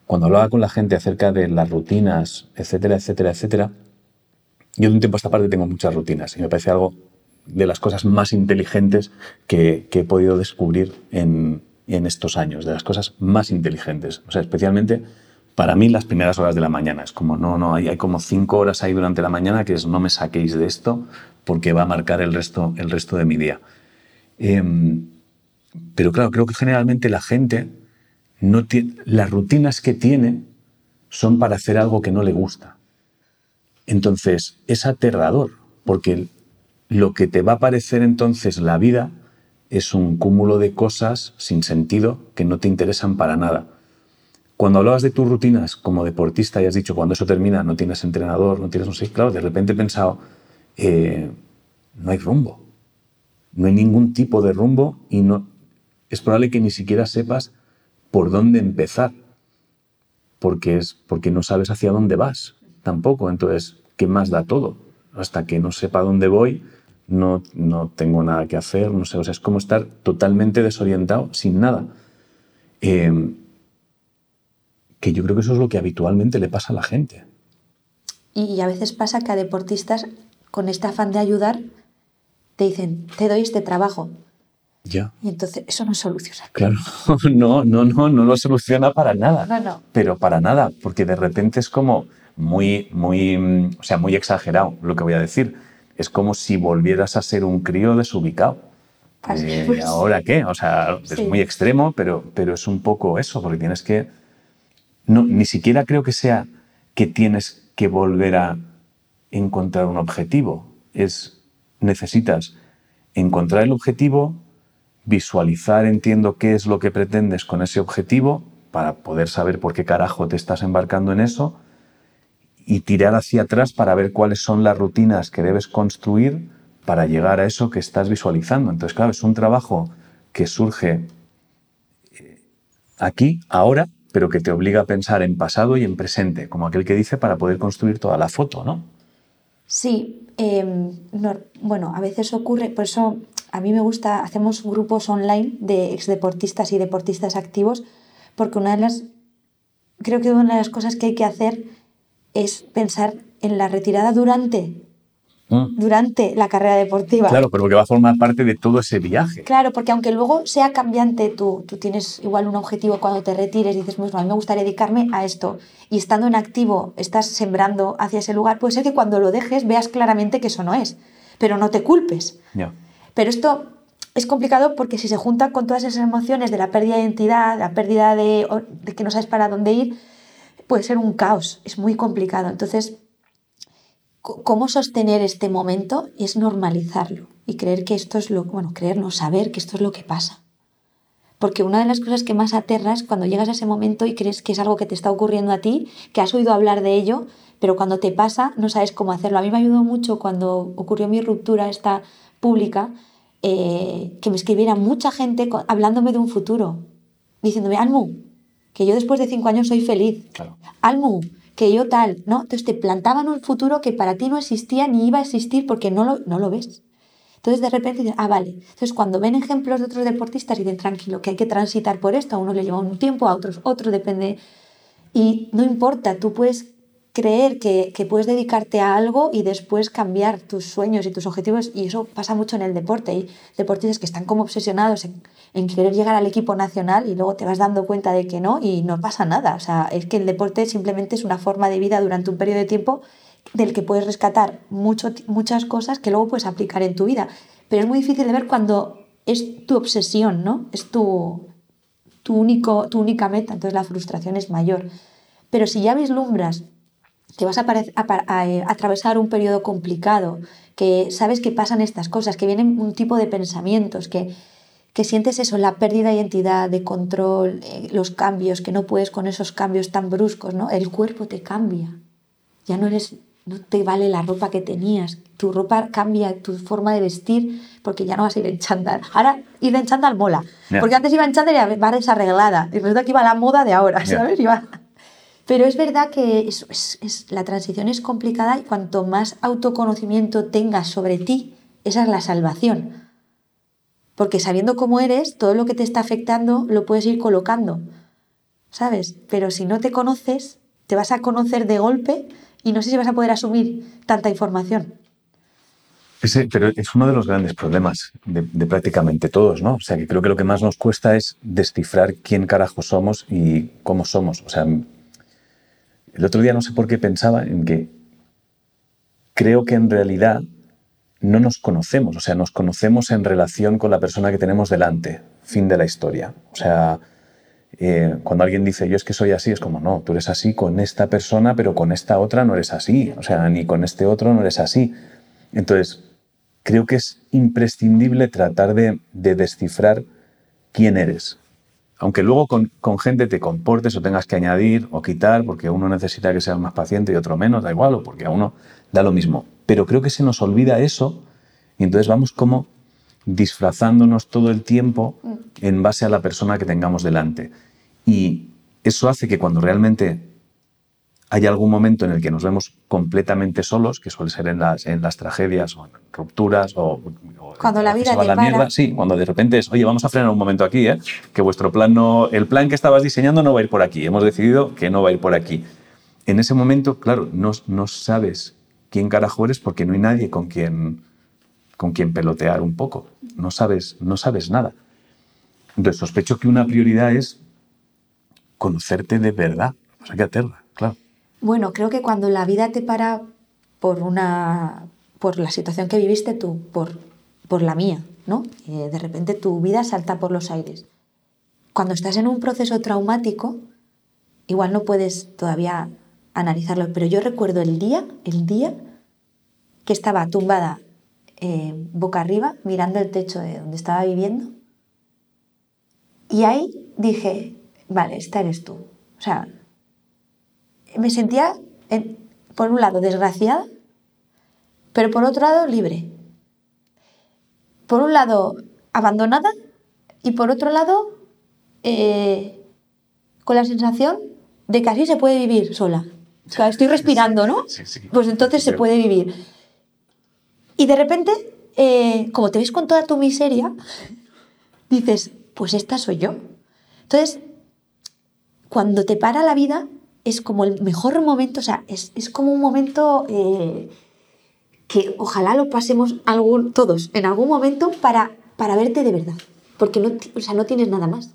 cuando hablaba con la gente acerca de las rutinas, etcétera, etcétera, etcétera, yo de un tiempo a esta parte tengo muchas rutinas y me parece algo de las cosas más inteligentes que, he podido descubrir en, estos años, de las cosas más inteligentes. O sea, especialmente para mí las primeras horas de la mañana. Es como, no, no, hay, como cinco horas ahí durante la mañana que es no me saquéis de esto porque va a marcar el resto, el resto de mi día. Em, pero claro, creo que generalmente la gente no las rutinas que tiene son para hacer algo que no le gusta. Entonces, es aterrador, porque lo que te va a parecer entonces la vida es un cúmulo de cosas sin sentido que no te interesan para nada. Cuando hablabas de tus rutinas como deportista y has dicho cuando eso termina no tienes entrenador, no tienes un sí, claro, de repente he pensado, eh, no hay rumbo, no hay ningún tipo de rumbo y no, es probable que ni siquiera sepas por dónde empezar, porque, es, porque no sabes hacia dónde vas tampoco. Entonces, ¿qué más da todo? Hasta que no sepa dónde voy, no, no tengo nada que hacer, no sé, o sea, es como estar totalmente desorientado, sin nada. Em, que yo creo que eso es lo que habitualmente le pasa a la gente. Y a veces pasa que a deportistas, con este afán de ayudar, te dicen, te doy este trabajo. Ya. Y entonces eso no soluciona. Claro, no, no, no, no lo soluciona para nada. No, no. Pero para nada, porque de repente es como muy, muy, o sea, muy exagerado lo que voy a decir. Es como si volvieras a ser un crío desubicado. Eh, pues. ¿Ahora qué? O sea, Sí. es muy extremo, pero, pero es un poco eso, porque tienes que... No, ni siquiera creo que sea que tienes que volver a encontrar un objetivo. Es, necesitas encontrar el objetivo, visualizar, entiendo qué es lo que pretendes con ese objetivo, para poder saber por qué carajo te estás embarcando en eso, y tirar hacia atrás para ver cuáles son las rutinas que debes construir para llegar a eso que estás visualizando. Entonces, claro, es un trabajo que surge eh, aquí, ahora, pero que te obliga a pensar en pasado y en presente, como aquel que dice para poder construir toda la foto, ¿no? Sí, no- bueno, a veces ocurre, por eso a mí me gusta, hacemos grupos online de exdeportistas y deportistas activos, porque una de las, creo que una de las cosas que hay que hacer es pensar en la retirada durante, durante la carrera deportiva. Claro, pero que va a formar parte de todo ese viaje. Claro, porque aunque luego sea cambiante, tú, tú tienes igual un objetivo cuando te retires y dices, bueno, a mí me gustaría dedicarme a esto. Y estando en activo, estás sembrando hacia ese lugar, puede ser que cuando lo dejes veas claramente que eso no es, pero no te culpes. Ya. Pero esto es complicado porque si se junta con todas esas emociones de la pérdida de identidad, la pérdida de, de que no sabes para dónde ir, puede ser un caos, es muy complicado. Entonces, ¿cómo sostener este momento? Es normalizarlo y creer que esto es lo, bueno, creer, no saber que esto es lo que pasa. Porque una de las cosas que más aterra es cuando llegas a ese momento y crees que es algo que te está ocurriendo a ti, que has oído hablar de ello, pero cuando te pasa no sabes cómo hacerlo. A mí me ayudó mucho cuando ocurrió mi ruptura esta pública, eh, que me escribiera mucha gente hablándome de un futuro, diciéndome, Almu, que yo después de cinco años soy feliz. Claro. Almu, que yo tal, ¿no? Entonces te plantaban un futuro que para ti no existía ni iba a existir porque no lo, no lo ves. Entonces de repente dicen, ah, vale. Entonces cuando ven ejemplos de otros deportistas dicen, tranquilo, que hay que transitar por esto, a uno le lleva un tiempo, a otros otro, depende. Y no importa, tú puedes creer que, puedes dedicarte a algo y después cambiar tus sueños y tus objetivos. Y eso pasa mucho en el deporte. Hay deportistas que están como obsesionados en, en querer llegar al equipo nacional y luego te vas dando cuenta de que no y no pasa nada. O sea, es que el deporte simplemente es una forma de vida durante un periodo de tiempo del que puedes rescatar mucho, muchas cosas que luego puedes aplicar en tu vida. Pero es muy difícil de ver cuando es tu obsesión, ¿no? Es tu, tu, único, tu única meta, entonces la frustración es mayor. Pero si ya vislumbras que vas a, a eh, atravesar un periodo complicado, que sabes que pasan estas cosas, que vienen un tipo de pensamientos, que, que sientes eso, la pérdida de identidad, de control, eh, los cambios, que no puedes con esos cambios tan bruscos, ¿no? El cuerpo te cambia. Ya no eres, no te vale la ropa que tenías. Tu ropa cambia, tu forma de vestir, porque ya no vas a ir en chándal. Ahora ir en chándal mola. Porque antes iba en chándal y va desarreglada. Y resulta que iba a la moda de ahora. ¿sabes? Iba... Pero es verdad que es, la transición es complicada y cuanto más autoconocimiento tengas sobre ti, esa es la salvación. Porque sabiendo cómo eres, todo lo que te está afectando lo puedes ir colocando, ¿sabes? Pero si no te conoces, te vas a conocer de golpe y no sé si vas a poder asumir tanta información. Ese, pero es uno de los grandes problemas de, de prácticamente todos, ¿no? O sea, que creo que lo que más nos cuesta es descifrar quién carajo somos y cómo somos. O sea, el otro día no sé por qué pensaba en que creo que en realidad no nos conocemos. O sea, nos conocemos en relación con la persona que tenemos delante. Fin de la historia. O sea, eh, cuando alguien dice yo es que soy así, es como no, tú eres así con esta persona, pero con esta otra no eres así. O sea, ni con este otro no eres así. Entonces, creo que es imprescindible tratar de, de descifrar quién eres. Aunque luego con, con gente te comportes o tengas que añadir o quitar, porque uno necesita que seas más paciente y otro menos, da igual, o porque a uno da lo mismo. Pero creo que se nos olvida eso y entonces vamos como disfrazándonos todo el tiempo en base a la persona que tengamos delante. Y eso hace que cuando realmente hay algún momento en el que nos vemos completamente solos, que suele ser en las, en las tragedias o en rupturas o, cuando la vida te la mierda, sí, cuando de repente es, oye, vamos a frenar un momento aquí, ¿eh? que vuestro plan no, el plan que estabas diseñando no va a ir por aquí, hemos decidido que no va a ir por aquí. En ese momento, claro, no, no sabes quién carajo eres porque no hay nadie con quien, con quien pelotear un poco, no sabes, no sabes nada. Entonces sospecho que una prioridad es conocerte de verdad, o sea, que aterra. Bueno, creo que cuando la vida te para por una por la situación que viviste tú, por, por la mía, ¿no? de repente tu vida salta por los aires. Cuando estás en un proceso traumático, igual no puedes todavía analizarlo, pero yo recuerdo el día, el día que estaba tumbada eh, boca arriba, mirando el techo de donde estaba viviendo, y ahí dije, vale, esta eres tú. O sea, me sentía, por un lado, desgraciada, pero por otro lado, libre. Por un lado, abandonada y por otro lado, eh, con la sensación de que así se puede vivir sola. O sea, estoy respirando, ¿no? Pues entonces se puede vivir. Y de repente, eh, como te ves con toda tu miseria, dices, pues esta soy yo. Entonces, cuando te para la vida, es como el mejor momento, o sea, es, como un momento eh, que ojalá lo pasemos algún, todos en algún momento para, para verte de verdad, porque no, o sea, no tienes nada más.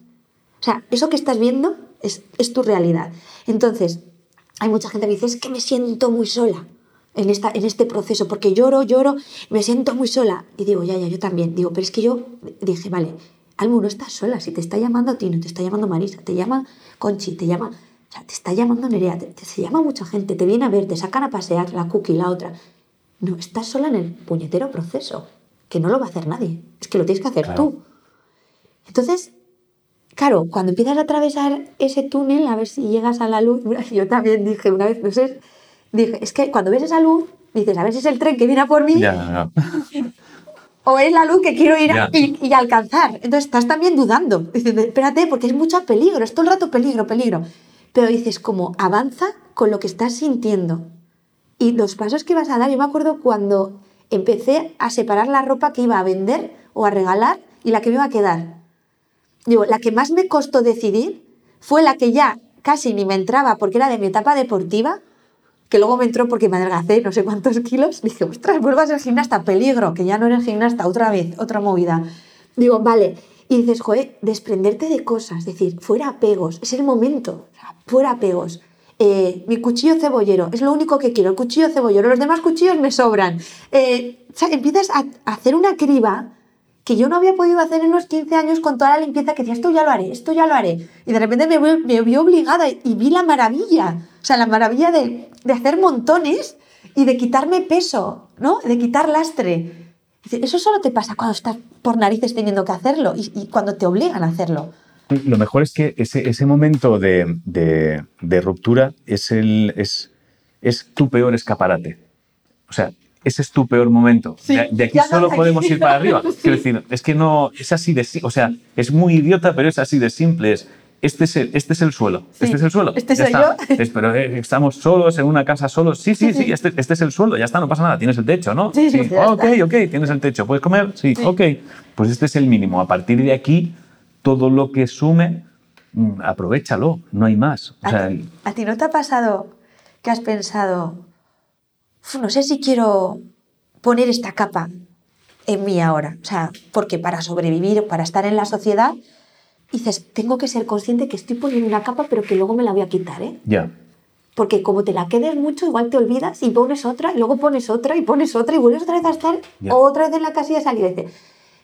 O sea, eso que estás viendo es, es tu realidad. Entonces, hay mucha gente que dice, es que me siento muy sola en, esta, en este proceso, porque lloro, lloro, me siento muy sola. Y digo, ya, ya, yo también. Digo, pero es que yo dije, vale, Almu, no estás sola, si te está llamando a ti, no te está llamando Marisa, te llama Conchi, te llama te está llamando Nerea, te, se llama mucha gente, te viene a ver, te sacan a pasear, la cookie, la otra. No, estás sola en el puñetero proceso, que no lo va a hacer nadie, es que lo tienes que hacer tú. Entonces, claro, cuando empiezas a atravesar ese túnel, a ver si llegas a la luz, yo también dije una vez, no sé, dije, es que cuando ves esa luz, dices, a ver si es el tren que viene a por mí. o es la luz que quiero ir a, y, alcanzar. Entonces estás también dudando. Dices, espérate, porque es mucho peligro, es todo el rato peligro, peligro pero dices como avanza con lo que estás sintiendo. Y los pasos que vas a dar, yo me acuerdo cuando empecé a separar la ropa que iba a vender o a regalar y la que me iba a quedar. Digo, la que más me costó decidir fue la que ya casi ni me entraba porque era de mi etapa deportiva, que luego me entró porque me adelgacé no sé cuántos kilos. Dije, ostras, vuelvo a gimnasta, peligro, que ya no eres gimnasta, otra vez, otra movida. Digo, vale. Y dices, joder, desprenderte de cosas, decir, fuera apegos, es el momento fuera apegos. Eh, mi cuchillo cebollero, es lo único que quiero, el cuchillo cebollero, los demás cuchillos me sobran. Eh, empiezas a, hacer una criba que yo no había podido hacer en los 15 años con toda la limpieza que decía, esto ya lo haré, esto ya lo haré. Y de repente me, me vi obligada y, vi la maravilla, o sea, la maravilla de, de, hacer montones y de quitarme peso, ¿no? De quitar lastre. Eso solo te pasa cuando estás por narices teniendo que hacerlo y, y cuando te obligan a hacerlo. Lo mejor es que ese, ese momento de, de, ruptura es, el, es, es tu peor escaparate. O sea, ese es tu peor momento. de, aquí solo podemos ir para arriba. Quiero decir, es que no, es así de, o sea, es muy idiota, pero es así de simple. Es, este es el, este es el suelo. este es el suelo. Este soy yo. pero eh, estamos solos en una casa solos. Sí, sí, sí, Este, este, es el suelo. Ya está, no pasa nada. Tienes el techo, ¿no? Sí, sí. ok, ok, tienes el techo. ¿Puedes comer? Sí, ok. Pues este es el mínimo. A partir de aquí todo lo que sume, mm, aprovechalo, no hay más. ¿A, ti, no te ha pasado que has pensado, no sé si quiero poner esta capa en mí ahora? O sea, porque para sobrevivir, para estar en la sociedad, dices, tengo que ser consciente que estoy poniendo una capa, pero que luego me la voy a quitar, ¿eh? Ya. Porque como te la quedes mucho, igual te olvidas y pones otra, y luego pones otra, y pones otra, y vuelves otra vez a estar otra vez en la casilla de salida.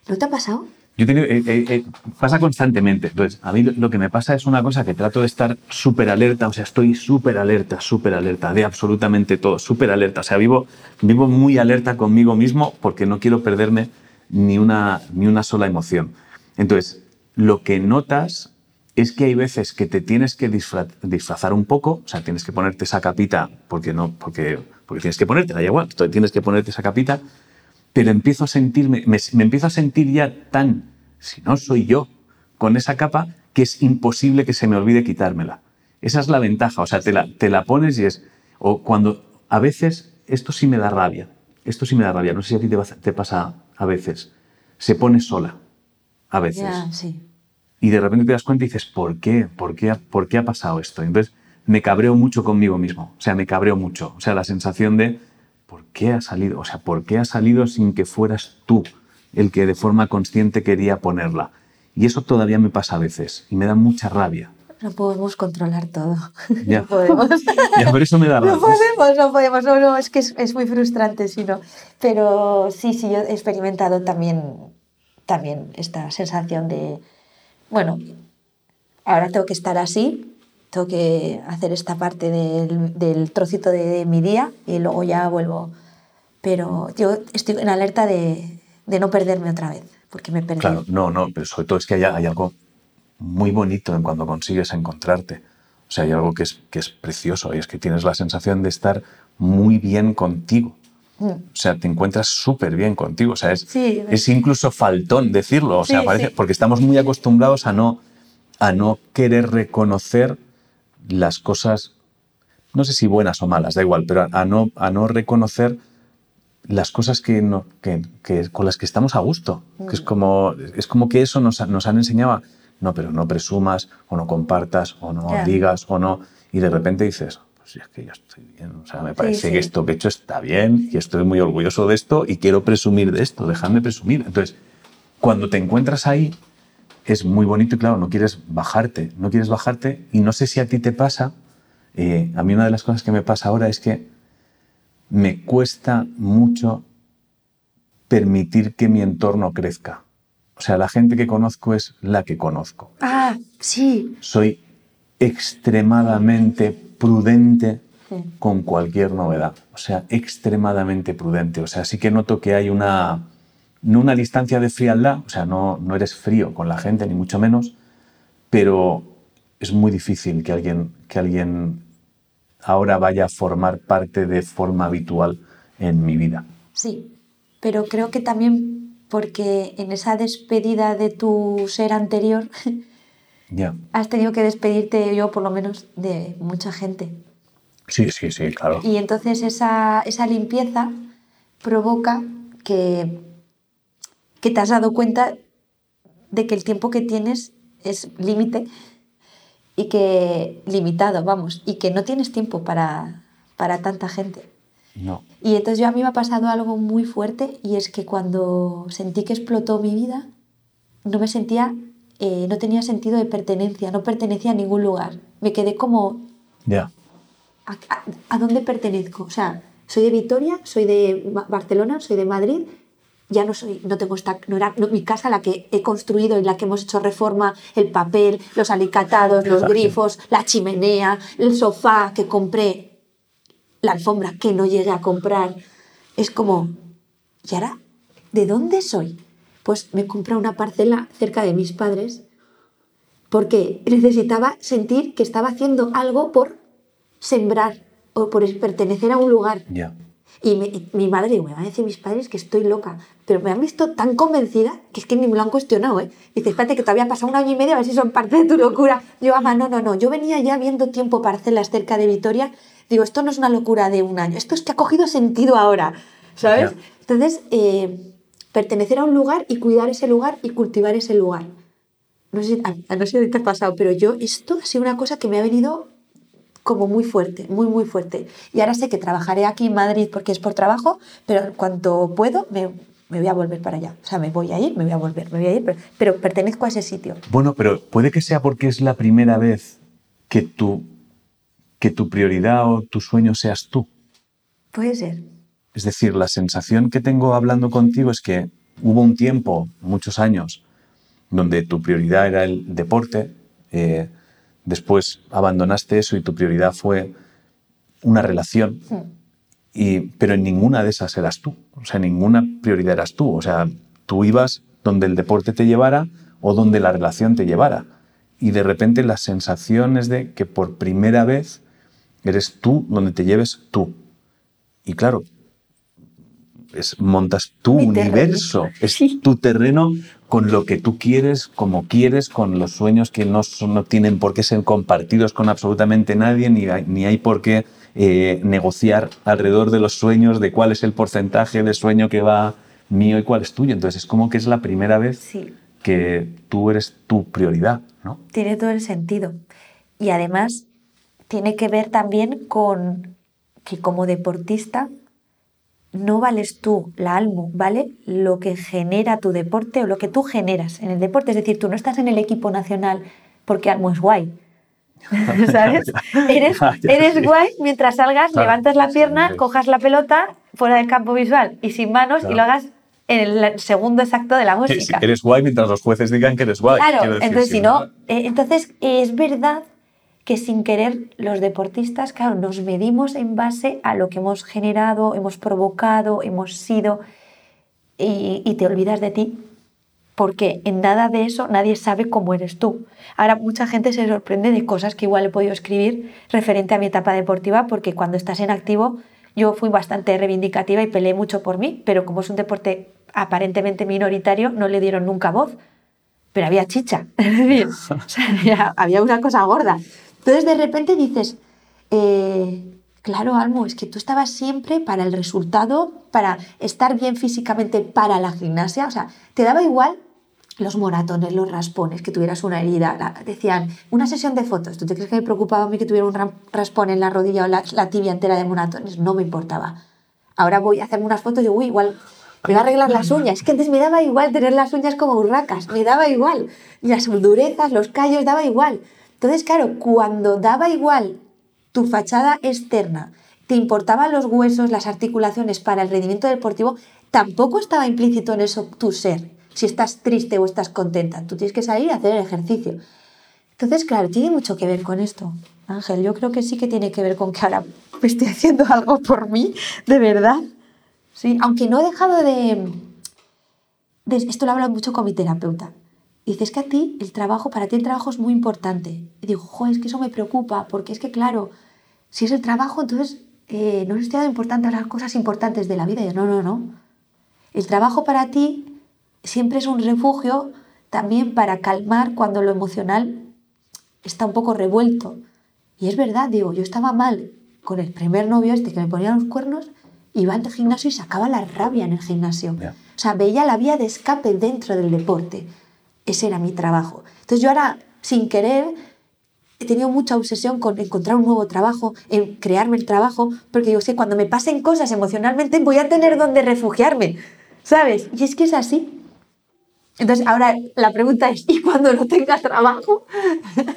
¿No te ha pasado? Yo eh, eh, eh, pasa constantemente. Entonces, a mí lo que me pasa es una cosa que trato de estar súper alerta, o sea, estoy súper alerta, súper alerta de absolutamente todo, súper alerta. O sea, vivo, vivo muy alerta conmigo mismo porque no quiero perderme ni una, ni una sola emoción. Entonces, lo que notas es que hay veces que te tienes que disfrazar un poco, o sea, tienes que ponerte esa capita porque no, porque, porque tienes que ponerte, da igual, tienes que ponerte esa capita pero empiezo a sentirme, me, me empiezo a sentir ya tan, si no soy yo, con esa capa, que es imposible que se me olvide quitármela. Esa es la ventaja, o sea, te la, te la pones y es, o cuando a veces esto sí me da rabia, esto sí me da rabia, no sé si a ti te, pasa a veces, se pone sola, a veces. Ya, sí. Y de repente te das cuenta y dices, ¿por qué? ¿Por qué, ha- por qué ha pasado esto? Entonces me cabreo mucho conmigo mismo. O sea, me cabreo mucho. O sea, la sensación de, ¿por qué ha salido? O sea, ¿por qué ha salido sin que fueras tú el que de forma consciente quería ponerla? Y eso todavía me pasa a veces y me da mucha rabia. No podemos controlar todo. Ya. No podemos. Ya, por eso me da rabia. No podemos, no podemos, no, no, es que es, es muy frustrante, si no. Pero sí, sí, yo he experimentado también, también esta sensación de, bueno, ahora tengo que estar así, tengo que hacer esta parte del, del trocito de, de mi día y luego ya vuelvo. Pero yo estoy en alerta de, de no perderme otra vez, porque me perdí. Claro, no, no, pero sobre todo es que hay, hay algo muy bonito en cuando consigues encontrarte. O sea, hay algo que es, que es precioso y es que tienes la sensación de estar muy bien contigo. Mm. O sea, te encuentras súper bien contigo. O sea, es, Sí. es incluso faltón decirlo. O sea, Sí, parece, sí. porque estamos muy acostumbrados a no, a no querer reconocer las cosas, no sé si buenas o malas, da igual, pero a, no, a no reconocer las cosas que, no, que, que con las que estamos a gusto. Que es, como, es como que eso nos, nos han enseñado a, no, pero no presumas, o no compartas, o no digas, o no. Y de repente dices, pues es que yo estoy bien. O sea, me parece sí. que esto que he hecho está bien y estoy muy orgulloso de esto y quiero presumir de esto, dejadme presumir. Entonces, cuando te encuentras ahí, es muy bonito y claro, no quieres bajarte, no quieres bajarte y no sé si a ti te pasa, eh, a mí una de las cosas que me pasa ahora es que me cuesta mucho permitir que mi entorno crezca. O sea, la gente que conozco es la que conozco. Ah, sí. Soy extremadamente prudente con cualquier novedad. O sea, extremadamente prudente. O sea, sí que noto que hay una, no una distancia de frialdad, o sea, no, no eres frío con la gente, ni mucho menos, pero es muy difícil que alguien, que alguien ahora vaya a formar parte de forma habitual en mi vida. Sí, pero creo que también porque en esa despedida de tu ser anterior Ya. has tenido que despedirte, yo por lo menos, de mucha gente. Sí, sí, sí, claro. Y entonces esa, esa limpieza provoca que, que te has dado cuenta de que el tiempo que tienes es límite y que limitado, vamos, y que no tienes tiempo para, para tanta gente. No. Y entonces yo a mí me ha pasado algo muy fuerte y es que cuando sentí que explotó mi vida, no me sentía, eh, no tenía sentido de pertenencia, no pertenecía a ningún lugar. Me quedé como, Ya. ¿a, a- a dónde pertenezco? O sea, soy de Vitoria, soy de Ba- Barcelona, soy de Madrid, ya no soy, no tengo esta, no era no- mi casa la que he construido y la que hemos hecho reforma, el papel, los alicatados, los Exacto. grifos, la chimenea, el sofá que compré, la alfombra que no llegué a comprar. Es como, ¿y ahora de dónde soy? Pues me compré una parcela cerca de mis padres porque necesitaba sentir que estaba haciendo algo por sembrar o por pertenecer a un lugar. Ya. Y me- mi madre, me van a decir mis padres que estoy loca, pero me han visto tan convencida que es que ni me lo han cuestionado. ¿eh? Dice, espérate que todavía ha pasado un año y medio a ver si son parte de tu locura. Yo, ama, no, no, no. Yo venía ya viendo tiempo parcelas cerca de Vitoria. Digo, esto no es una locura de un año, esto es que ha cogido sentido ahora, ¿sabes? Ya. Entonces, eh, pertenecer a un lugar y cuidar ese lugar y cultivar ese lugar. No sé, a, no sé si te ha pasado, pero yo, esto ha sido una cosa que me ha venido como muy fuerte, muy, muy fuerte. Y ahora sé que trabajaré aquí en Madrid porque es por trabajo, pero cuanto puedo me, me voy a volver para allá. O sea, me voy a ir, me voy a volver, me voy a ir, pero, pero pertenezco a ese sitio. Bueno, pero puede que sea porque es la primera vez que tu, que tu prioridad o tu sueño seas tú. Puede ser. Es decir, la sensación que tengo hablando contigo es que hubo un tiempo, muchos años, donde tu prioridad era el deporte, eh, después abandonaste eso y tu prioridad fue una relación, y, pero en ninguna de esas eras tú. O sea, ninguna prioridad eras tú. O sea, tú ibas donde el deporte te llevara o donde la relación te llevara. Y de repente la sensación es de que por primera vez eres tú donde te lleves tú. Y claro, es, montas tu Mi terreno. universo, es Sí. tu terreno con lo que tú quieres, como quieres, con los sueños que no, son- no tienen por qué ser compartidos con absolutamente nadie, ni hay, ni hay por qué eh, negociar alrededor de los sueños, de cuál es el porcentaje de sueño que va mío y cuál es tuyo. Entonces es como que es la primera vez Sí, que tú eres tu prioridad, ¿no? tiene todo el sentido. Y además tiene que ver también con que como deportista no vales tú, la almu, vale lo que genera tu deporte o lo que tú generas en el deporte. Es decir, tú no estás en el equipo nacional porque almu es guay. ¿Sabes? Eres, eres sí. guay mientras salgas, Claro. levantas la pierna, Sí. cojas la pelota fuera del campo visual y sin manos y Claro. lo hagas en el segundo exacto de la música. Eres guay mientras los jueces digan que eres guay. Claro, decir, entonces si si no, eh, entonces es verdad que sin querer los deportistas, claro, nos medimos en base a lo que hemos generado, hemos provocado, hemos sido y, te olvidas de ti porque en nada de eso nadie sabe cómo eres tú. Ahora mucha gente se sorprende de cosas que igual he podido escribir referente a mi etapa deportiva porque cuando estás en activo yo fui bastante reivindicativa y peleé mucho por mí, pero como es un deporte aparentemente minoritario no le dieron nunca voz pero había chicha. Es decir, había, había una cosa gorda. Entonces de repente dices, eh, claro, Almo, es que tú estabas siempre para el resultado, para estar bien físicamente para la gimnasia. O sea, te daba igual los moratones, los raspones, que tuvieras una herida. Decían, una sesión de fotos. ¿Tú te crees que me preocupaba a mí que tuviera un ra- raspón en la rodilla o la, tibia entera de moratones? No me importaba. Ahora voy a hacerme unas fotos y uy, igual me voy a arreglar las uñas. Es que antes me daba igual tener las uñas como burracas, me daba igual. Las durezas, los callos, daba igual. Entonces, claro, cuando daba igual tu fachada externa, te importaban los huesos, las articulaciones para el rendimiento deportivo, tampoco estaba implícito en eso tu ser. Si estás triste o estás contenta, tú tienes que salir y hacer el ejercicio. Entonces, claro, tiene mucho que ver con esto, Ángel. Yo creo que sí que tiene que ver con que ahora me estoy haciendo algo por mí, de verdad. Sí, aunque no he dejado de, de- Esto lo he hablado mucho con mi terapeuta. Y dices que a ti, el trabajo, para ti el trabajo es muy importante. Y digo, joder, es que eso me preocupa, porque es que, claro, si es el trabajo, entonces eh, no dando importancia a las cosas importantes de la vida. Y yo, no, no, no. El trabajo para ti siempre es un refugio también para calmar cuando lo emocional está un poco revuelto. Y es verdad, digo, yo estaba mal con el primer novio este que me ponía los cuernos, iba al gimnasio y sacaba la rabia en el gimnasio. Ya. O sea, veía la vía de escape dentro del deporte. Ese era mi trabajo. Entonces yo ahora, sin querer, he tenido mucha obsesión con encontrar un nuevo trabajo, en crearme el trabajo, porque yo sé, cuando me pasen cosas emocionalmente voy a tener donde refugiarme, ¿sabes? Y es que es así. Entonces, ahora la pregunta es, ¿y cuando no tengas trabajo?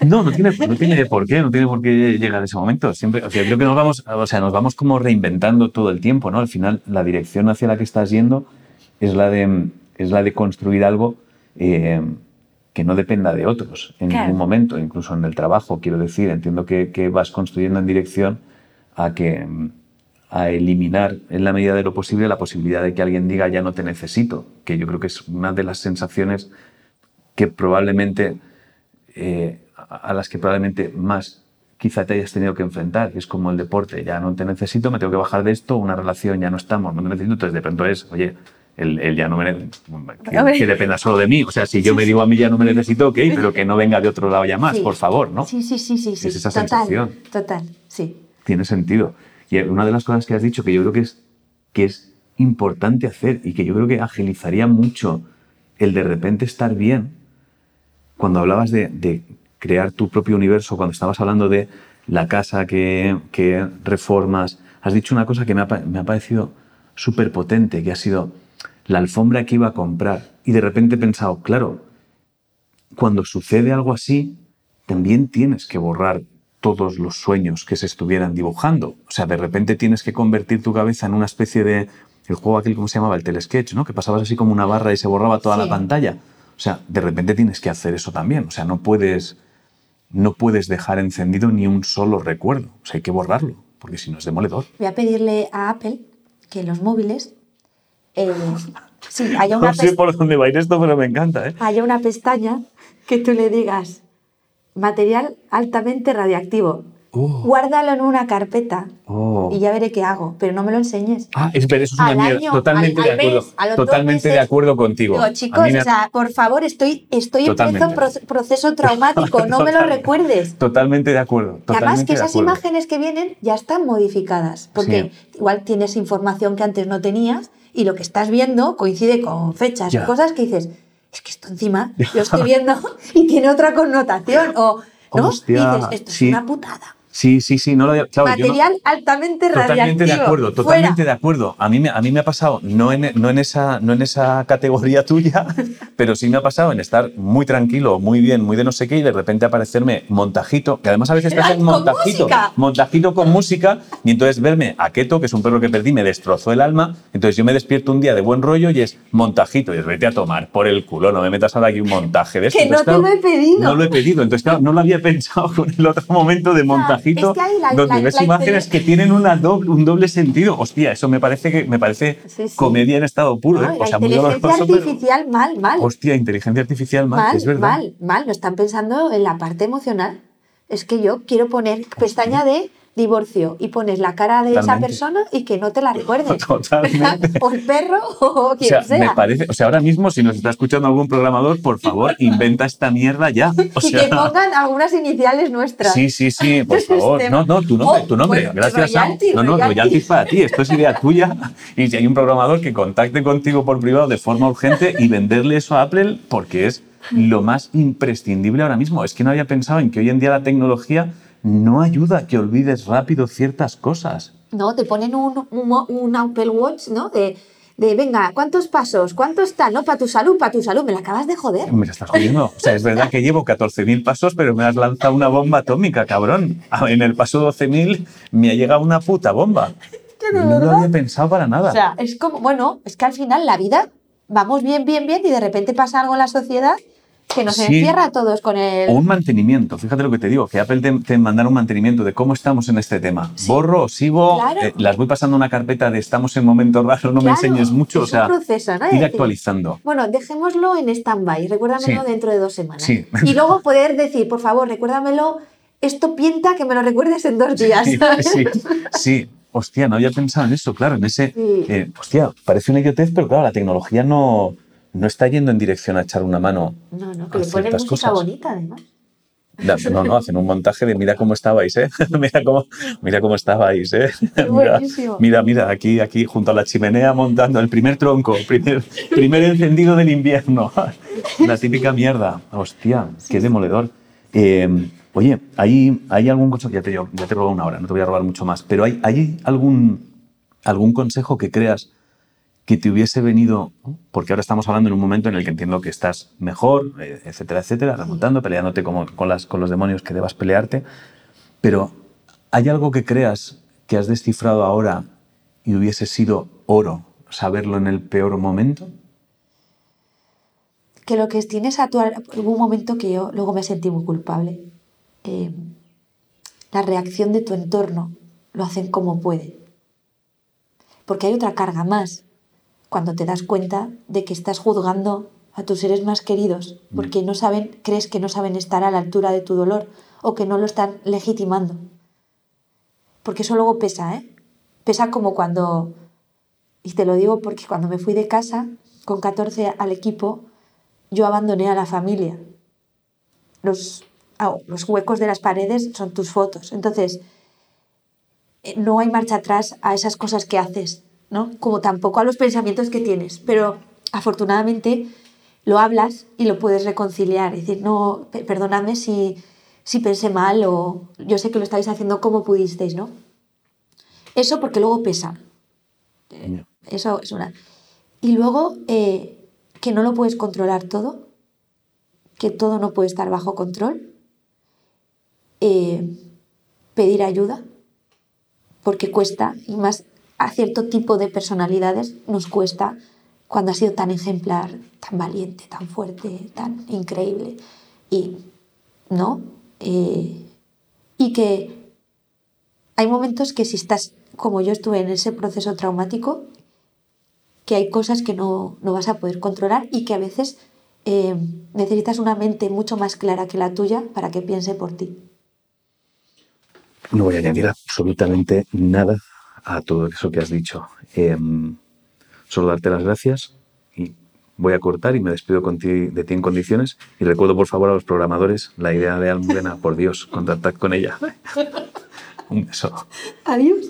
No, no tiene, no tiene por qué, no tiene por qué llegar a ese momento. Siempre, o sea, creo que nos vamos, o sea, nos vamos como reinventando todo el tiempo, ¿no? Al final, la dirección hacia la que estás yendo es la de, es la de construir algo eh, que no dependa de otros en Claro. ningún momento, incluso en el trabajo, quiero decir. Entiendo que, que vas construyendo en dirección a que a eliminar en la medida de lo posible la posibilidad de que alguien diga ya no te necesito, que yo creo que es una de las sensaciones que probablemente eh, a a las que probablemente más quizá te hayas tenido que enfrentar, que es como el deporte, ya no te necesito, me tengo que bajar de esto, una relación ya no estamos, no te necesito, entonces de pronto es, oye, el, el ya no me ne- que, que dependa solo de mí, o sea, si yo me digo a mí ya no me necesito, ok, pero que no venga de otro lado ya más, Sí. por favor, ¿no? Sí, sí, sí, sí. sí. Es esa total, sensación. Total, sí. Tiene sentido. Y una de las cosas que has dicho que yo creo que es, que es importante hacer y que yo creo que agilizaría mucho el de repente estar bien, cuando hablabas de, de crear tu propio universo, cuando estabas hablando de la casa que, que reformas, has dicho una cosa que me ha, me ha parecido súper potente, que ha sido la alfombra que iba a comprar. Y de repente he pensado, claro, cuando sucede algo así, también tienes que borrar todos los sueños que se estuvieran dibujando. O sea, de repente tienes que convertir tu cabeza en una especie de... El juego aquel, ¿cómo se llamaba? El telesketch, ¿no? Que pasabas así como una barra y se borraba toda la pantalla. O sea, de repente tienes que hacer eso también. O sea, no puedes, no puedes dejar encendido ni un solo recuerdo. O sea, hay que borrarlo, porque si no es demoledor. Voy a pedirle a Apple que los móviles eh, sí, haya una, No sé por dónde va a ir esto, pero me encanta, ¿eh? haya una pestaña que tú le digas material altamente radiactivo Oh. guárdalo en una carpeta Oh. y ya veré qué hago, pero no me lo enseñes. Ah, es, pero eso es una mierda. Totalmente al- de al acuerdo. mes, Totalmente de acuerdo contigo. Digo, chicos, me- o sea, por favor, estoy, estoy en Totalmente. proceso, pro- proceso traumático, no me lo recuerdes. Totalmente de acuerdo. Y además totalmente que de esas imágenes que vienen ya están modificadas, porque igual tienes información que antes no tenías y lo que estás viendo coincide con fechas Ya. y cosas que dices, es que esto encima lo estoy viendo y tiene otra connotación. O, ¿no? Hostia, y dices, esto sí. es una putada. Sí, sí, sí, no lo había. Claro, yo no- Material altamente Totalmente radiactivo. de acuerdo, Fuera. totalmente de acuerdo. A mí, me, a mí me ha pasado, no en, no, en esa, no en esa categoría tuya, pero sí me ha pasado en estar muy tranquilo, muy bien, muy de no sé qué, y de repente aparecerme montajito, que además a veces te ¡Ay, hacen montajito, música! montajito con música, y entonces verme a Keto, que es un perro que perdí, me destrozó el alma, entonces yo me despierto un día de buen rollo y es montajito, y es vete a tomar por el culo, no me metas ahora aquí un montaje de esto. Que no Entonces, te lo he pedido. No lo he pedido, entonces claro, no lo había pensado con el otro momento de montajito, es que la- donde la- ves la imágenes que tienen una doble- un doble sentido. Hostia, eso me parece que me parece Sí, sí. comedia en estado puro, No, ¿eh? la O sea, muy inteligencia pero- artificial, mal, mal. Hostia, inteligencia artificial mal, mal, es verdad. mal, mal. No están pensando en la parte emocional. Es que yo quiero poner pestaña de divorcio y pones la cara de esa Totalmente. persona y que no te la recuerdes. Totalmente. o el perro o O quien sea, sea. me parece, o sea, ahora mismo si nos está escuchando algún programador, por favor, inventa esta mierda ya. O y que sea, pongan algunas iniciales nuestras. Sí, sí, sí, por favor. Sistema. No, no, tu nombre, Oh, tu nombre. Gracias, Sam. royalty, No, no, royalty. royalties para ti. Esto es idea tuya. Y si hay un programador que contacte contigo por privado de forma urgente y venderle eso a Apple, porque es lo más imprescindible ahora mismo. Es que no había pensado en que hoy en día la tecnología no ayuda a que olvides rápido ciertas cosas. No, te ponen un, un, un Apple Watch, ¿no? De, de, venga, ¿cuántos pasos? ¿Cuánto está? No, para tu salud, para tu salud. Me la acabas de joder. Me estás jodiendo. O sea, es verdad que llevo 14.000 pasos, pero me has lanzado una bomba atómica, cabrón. En el paso 12.000 me ha llegado una puta bomba. No lo había pensado para nada. O sea, es como, bueno, es que al final la vida vamos bien, bien, bien y de repente pasa algo en la sociedad que nos Sí. encierra a todos con el... O un mantenimiento, fíjate lo que te digo, que Apple te, te mandará un mantenimiento de cómo estamos en este tema. Borro, sigo, Claro. eh, las voy pasando una carpeta de estamos en momento raro, no me enseñes mucho, o sea, un proceso, ¿no? De ir decir, actualizando. Bueno, dejémoslo en stand-by, recuérdamelo Sí. dentro de dos semanas. Sí. Y luego poder decir, por favor, recuérdamelo, esto pinta que me lo recuerdes en dos días. Sí, sí. Hostia, no había pensado en eso, claro, en ese... Sí. eh, hostia, parece una idiotez, pero claro, la tecnología no, no está yendo en dirección a echar una mano. No, no, le ponen música cosas. bonita además. No, no, hacen un montaje de mira cómo estabais, ¿eh? mira, cómo, mira cómo estabais, ¿eh? Mira, mira, mira, aquí, aquí junto a la chimenea montando el primer tronco, primer, primer encendido del invierno. La típica mierda. Hostia, qué demoledor. Eh, oye, ¿hay, ¿hay algún consejo? Ya te, ya te he robado una hora, no te voy a robar mucho más, pero ¿hay, hay algún, algún consejo que creas que te hubiese venido, porque ahora estamos hablando en un momento en el que entiendo que estás mejor, eh, etcétera, etcétera, remontando, peleándote como, con, las, con los demonios que debas pelearte, pero ¿hay algo que creas que has descifrado ahora y hubiese sido oro saberlo en el peor momento? que lo que tienes a tu hubo un momento que yo luego me sentí muy culpable. Eh, la reacción de tu entorno lo hacen como puede porque hay otra carga más cuando te das cuenta de que estás juzgando a tus seres más queridos porque no saben crees que no saben estar a la altura de tu dolor o que no lo están legitimando. Porque eso luego pesa eh pesa como cuando y te lo digo porque cuando me fui de casa con 14 al equipo yo abandoné a la familia. Los, ah, los huecos de las paredes son tus fotos. Entonces, eh, no hay marcha atrás a esas cosas que haces, ¿no? Como tampoco a los pensamientos que tienes. Pero afortunadamente lo hablas y lo puedes reconciliar. Es decir, no, pe- perdonadme si, si pensé mal o yo sé que lo estáis haciendo como pudisteis, ¿no? Eso porque luego pesa. Ya. Eso es una. Y luego, eh, que no lo puedes controlar todo, que todo no puede estar bajo control. Eh, pedir ayuda, porque cuesta, y más a cierto tipo de personalidades nos cuesta cuando has sido tan ejemplar, tan valiente, tan fuerte, tan increíble. Y, ¿no? Eh, y que hay momentos que si estás, como yo estuve en ese proceso traumático, que hay cosas que no, no vas a poder controlar y que a veces eh, necesitas una mente mucho más clara que la tuya para que piense por ti. No voy a añadir absolutamente nada a todo eso que has dicho. Em, solo darte las gracias y voy a cortar y me despido de ti en condiciones. Y recuerdo, por favor, a los programadores la idea de Almudena, por Dios, contactad con ella. Un beso. Adiós.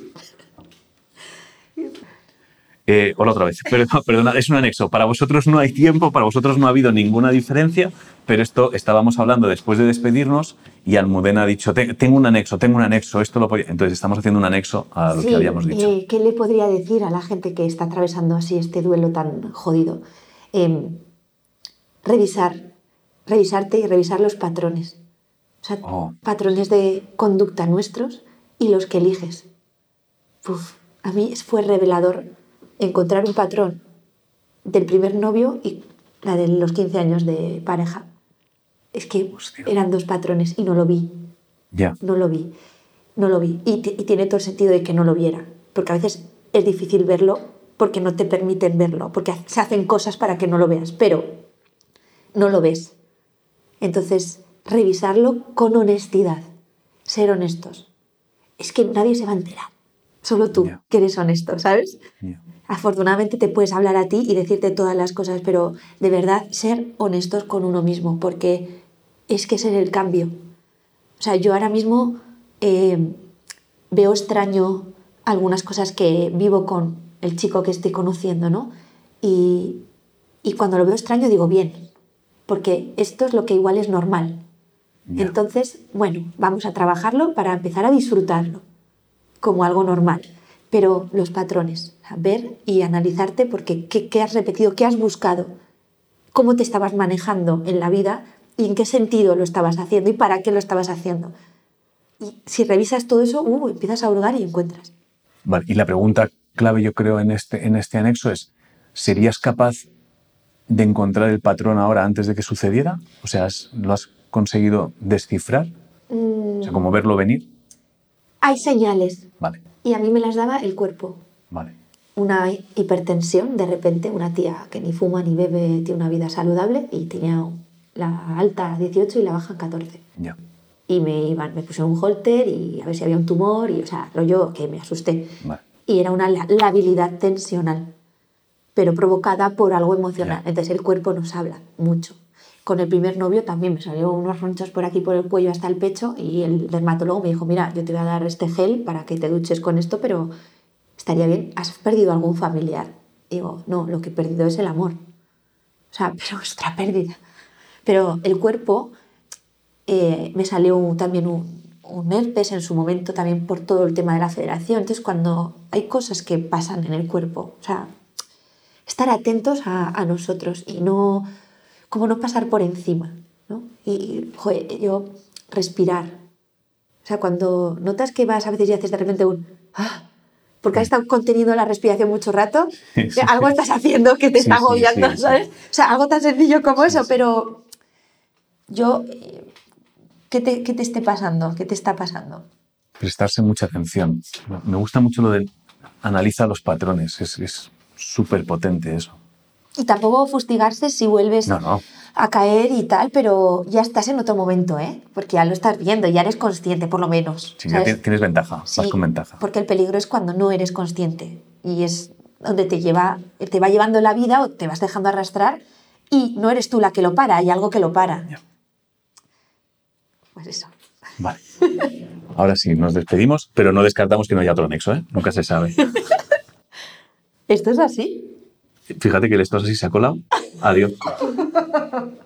Eh, hola otra vez. Perdona, es un anexo. Para vosotros no hay tiempo, para vosotros no ha habido ninguna diferencia, pero esto estábamos hablando después de despedirnos y Almudena ha dicho, tengo un anexo, tengo un anexo, esto lo Entonces estamos haciendo un anexo a lo que habíamos dicho. Eh, ¿Qué le podría decir a la gente que está atravesando así este duelo tan jodido? Em, revisar, revisarte y revisar los patrones. O sea, oh. patrones de conducta nuestros y los que eliges. a mí fue revelador encontrar un patrón del primer novio y la de los 15 años de pareja. Es que eran dos patrones y no lo vi. Ya. No lo vi. No lo vi. Y, tiene todo el sentido de que no lo viera. Porque a veces es difícil verlo porque no te permiten verlo. Porque se hacen cosas para que no lo veas. Pero no lo ves. Entonces, revisarlo con honestidad. Ser honestos. Es que nadie se va a enterar. Solo tú, que eres honesto, ¿sabes? Afortunadamente te puedes hablar a ti y decirte todas las cosas, pero de verdad ser honestos con uno mismo, porque es que es el cambio. O sea, yo ahora mismo eh, veo extraño algunas cosas que vivo con el chico que estoy conociendo, ¿no? Y, y cuando lo veo extraño digo, bien, porque esto es lo que igual es normal. Entonces, bueno, vamos a trabajarlo para empezar a disfrutarlo como algo normal pero los patrones, ver y analizarte porque qué, has repetido, qué has buscado, cómo te estabas manejando en la vida y en qué sentido lo estabas haciendo y para qué lo estabas haciendo. Y si revisas todo eso, uh, empiezas a hurgar y encuentras. Vale, y la pregunta clave yo creo en este, en este anexo es, ¿serías capaz de encontrar el patrón ahora antes de que sucediera? O sea, ¿lo has conseguido descifrar? O sea, como verlo venir. Hay señales. Vale y a mí me las daba el cuerpo. Vale. Una hipertensión, de repente, una tía que ni fuma ni bebe, tiene una vida saludable y tenía la alta 18 y la baja 14. Ya. Y me iban, me puse un holter y a ver si había un tumor y, o sea, rollo que me asusté. Vale. Y era una labilidad tensional, pero provocada por algo emocional. Entonces el cuerpo nos habla mucho. Con el primer novio también me salió unos ronchos por aquí, por el cuello hasta el pecho y el dermatólogo me dijo, mira, yo te voy a dar este gel para que te duches con esto, pero estaría bien, ¿has perdido algún familiar? digo, no, lo que he perdido es el amor. O sea, pero otra pérdida. Pero el cuerpo, eh, me salió también un, un herpes en su momento también por todo el tema de la federación. Entonces, cuando hay cosas que pasan en el cuerpo, o sea, estar atentos a nosotros y no como no pasar por encima, ¿no? Y, joder, yo respirar. O sea, cuando notas que vas a veces y haces de repente un... ¡Ah! Porque has estado conteniendo la respiración mucho rato, algo estás haciendo que te está agobiando, ¿sabes? O sea, algo tan sencillo como eso, pero yo, ¿qué te, ¿qué te esté pasando? ¿Qué te está pasando? Prestarse mucha atención. Me gusta mucho lo de analiza los patrones, es súper potente eso. Y tampoco fustigarse si vuelves a caer y tal, pero ya estás en otro momento, ¿eh? Porque ya lo estás viendo, ya eres consciente, por lo menos. Sí, ya tienes ventaja, vas con ventaja. Porque el peligro es cuando no eres consciente y es donde te, lleva, te va llevando la vida o te vas dejando arrastrar y no eres tú la que lo para, hay algo que lo para. Pues eso. Vale. Ahora sí, nos despedimos, pero no descartamos que no haya otro nexo, ¿eh? Nunca se sabe. ¿Esto es así? Fíjate que el así se ha colado. Adiós.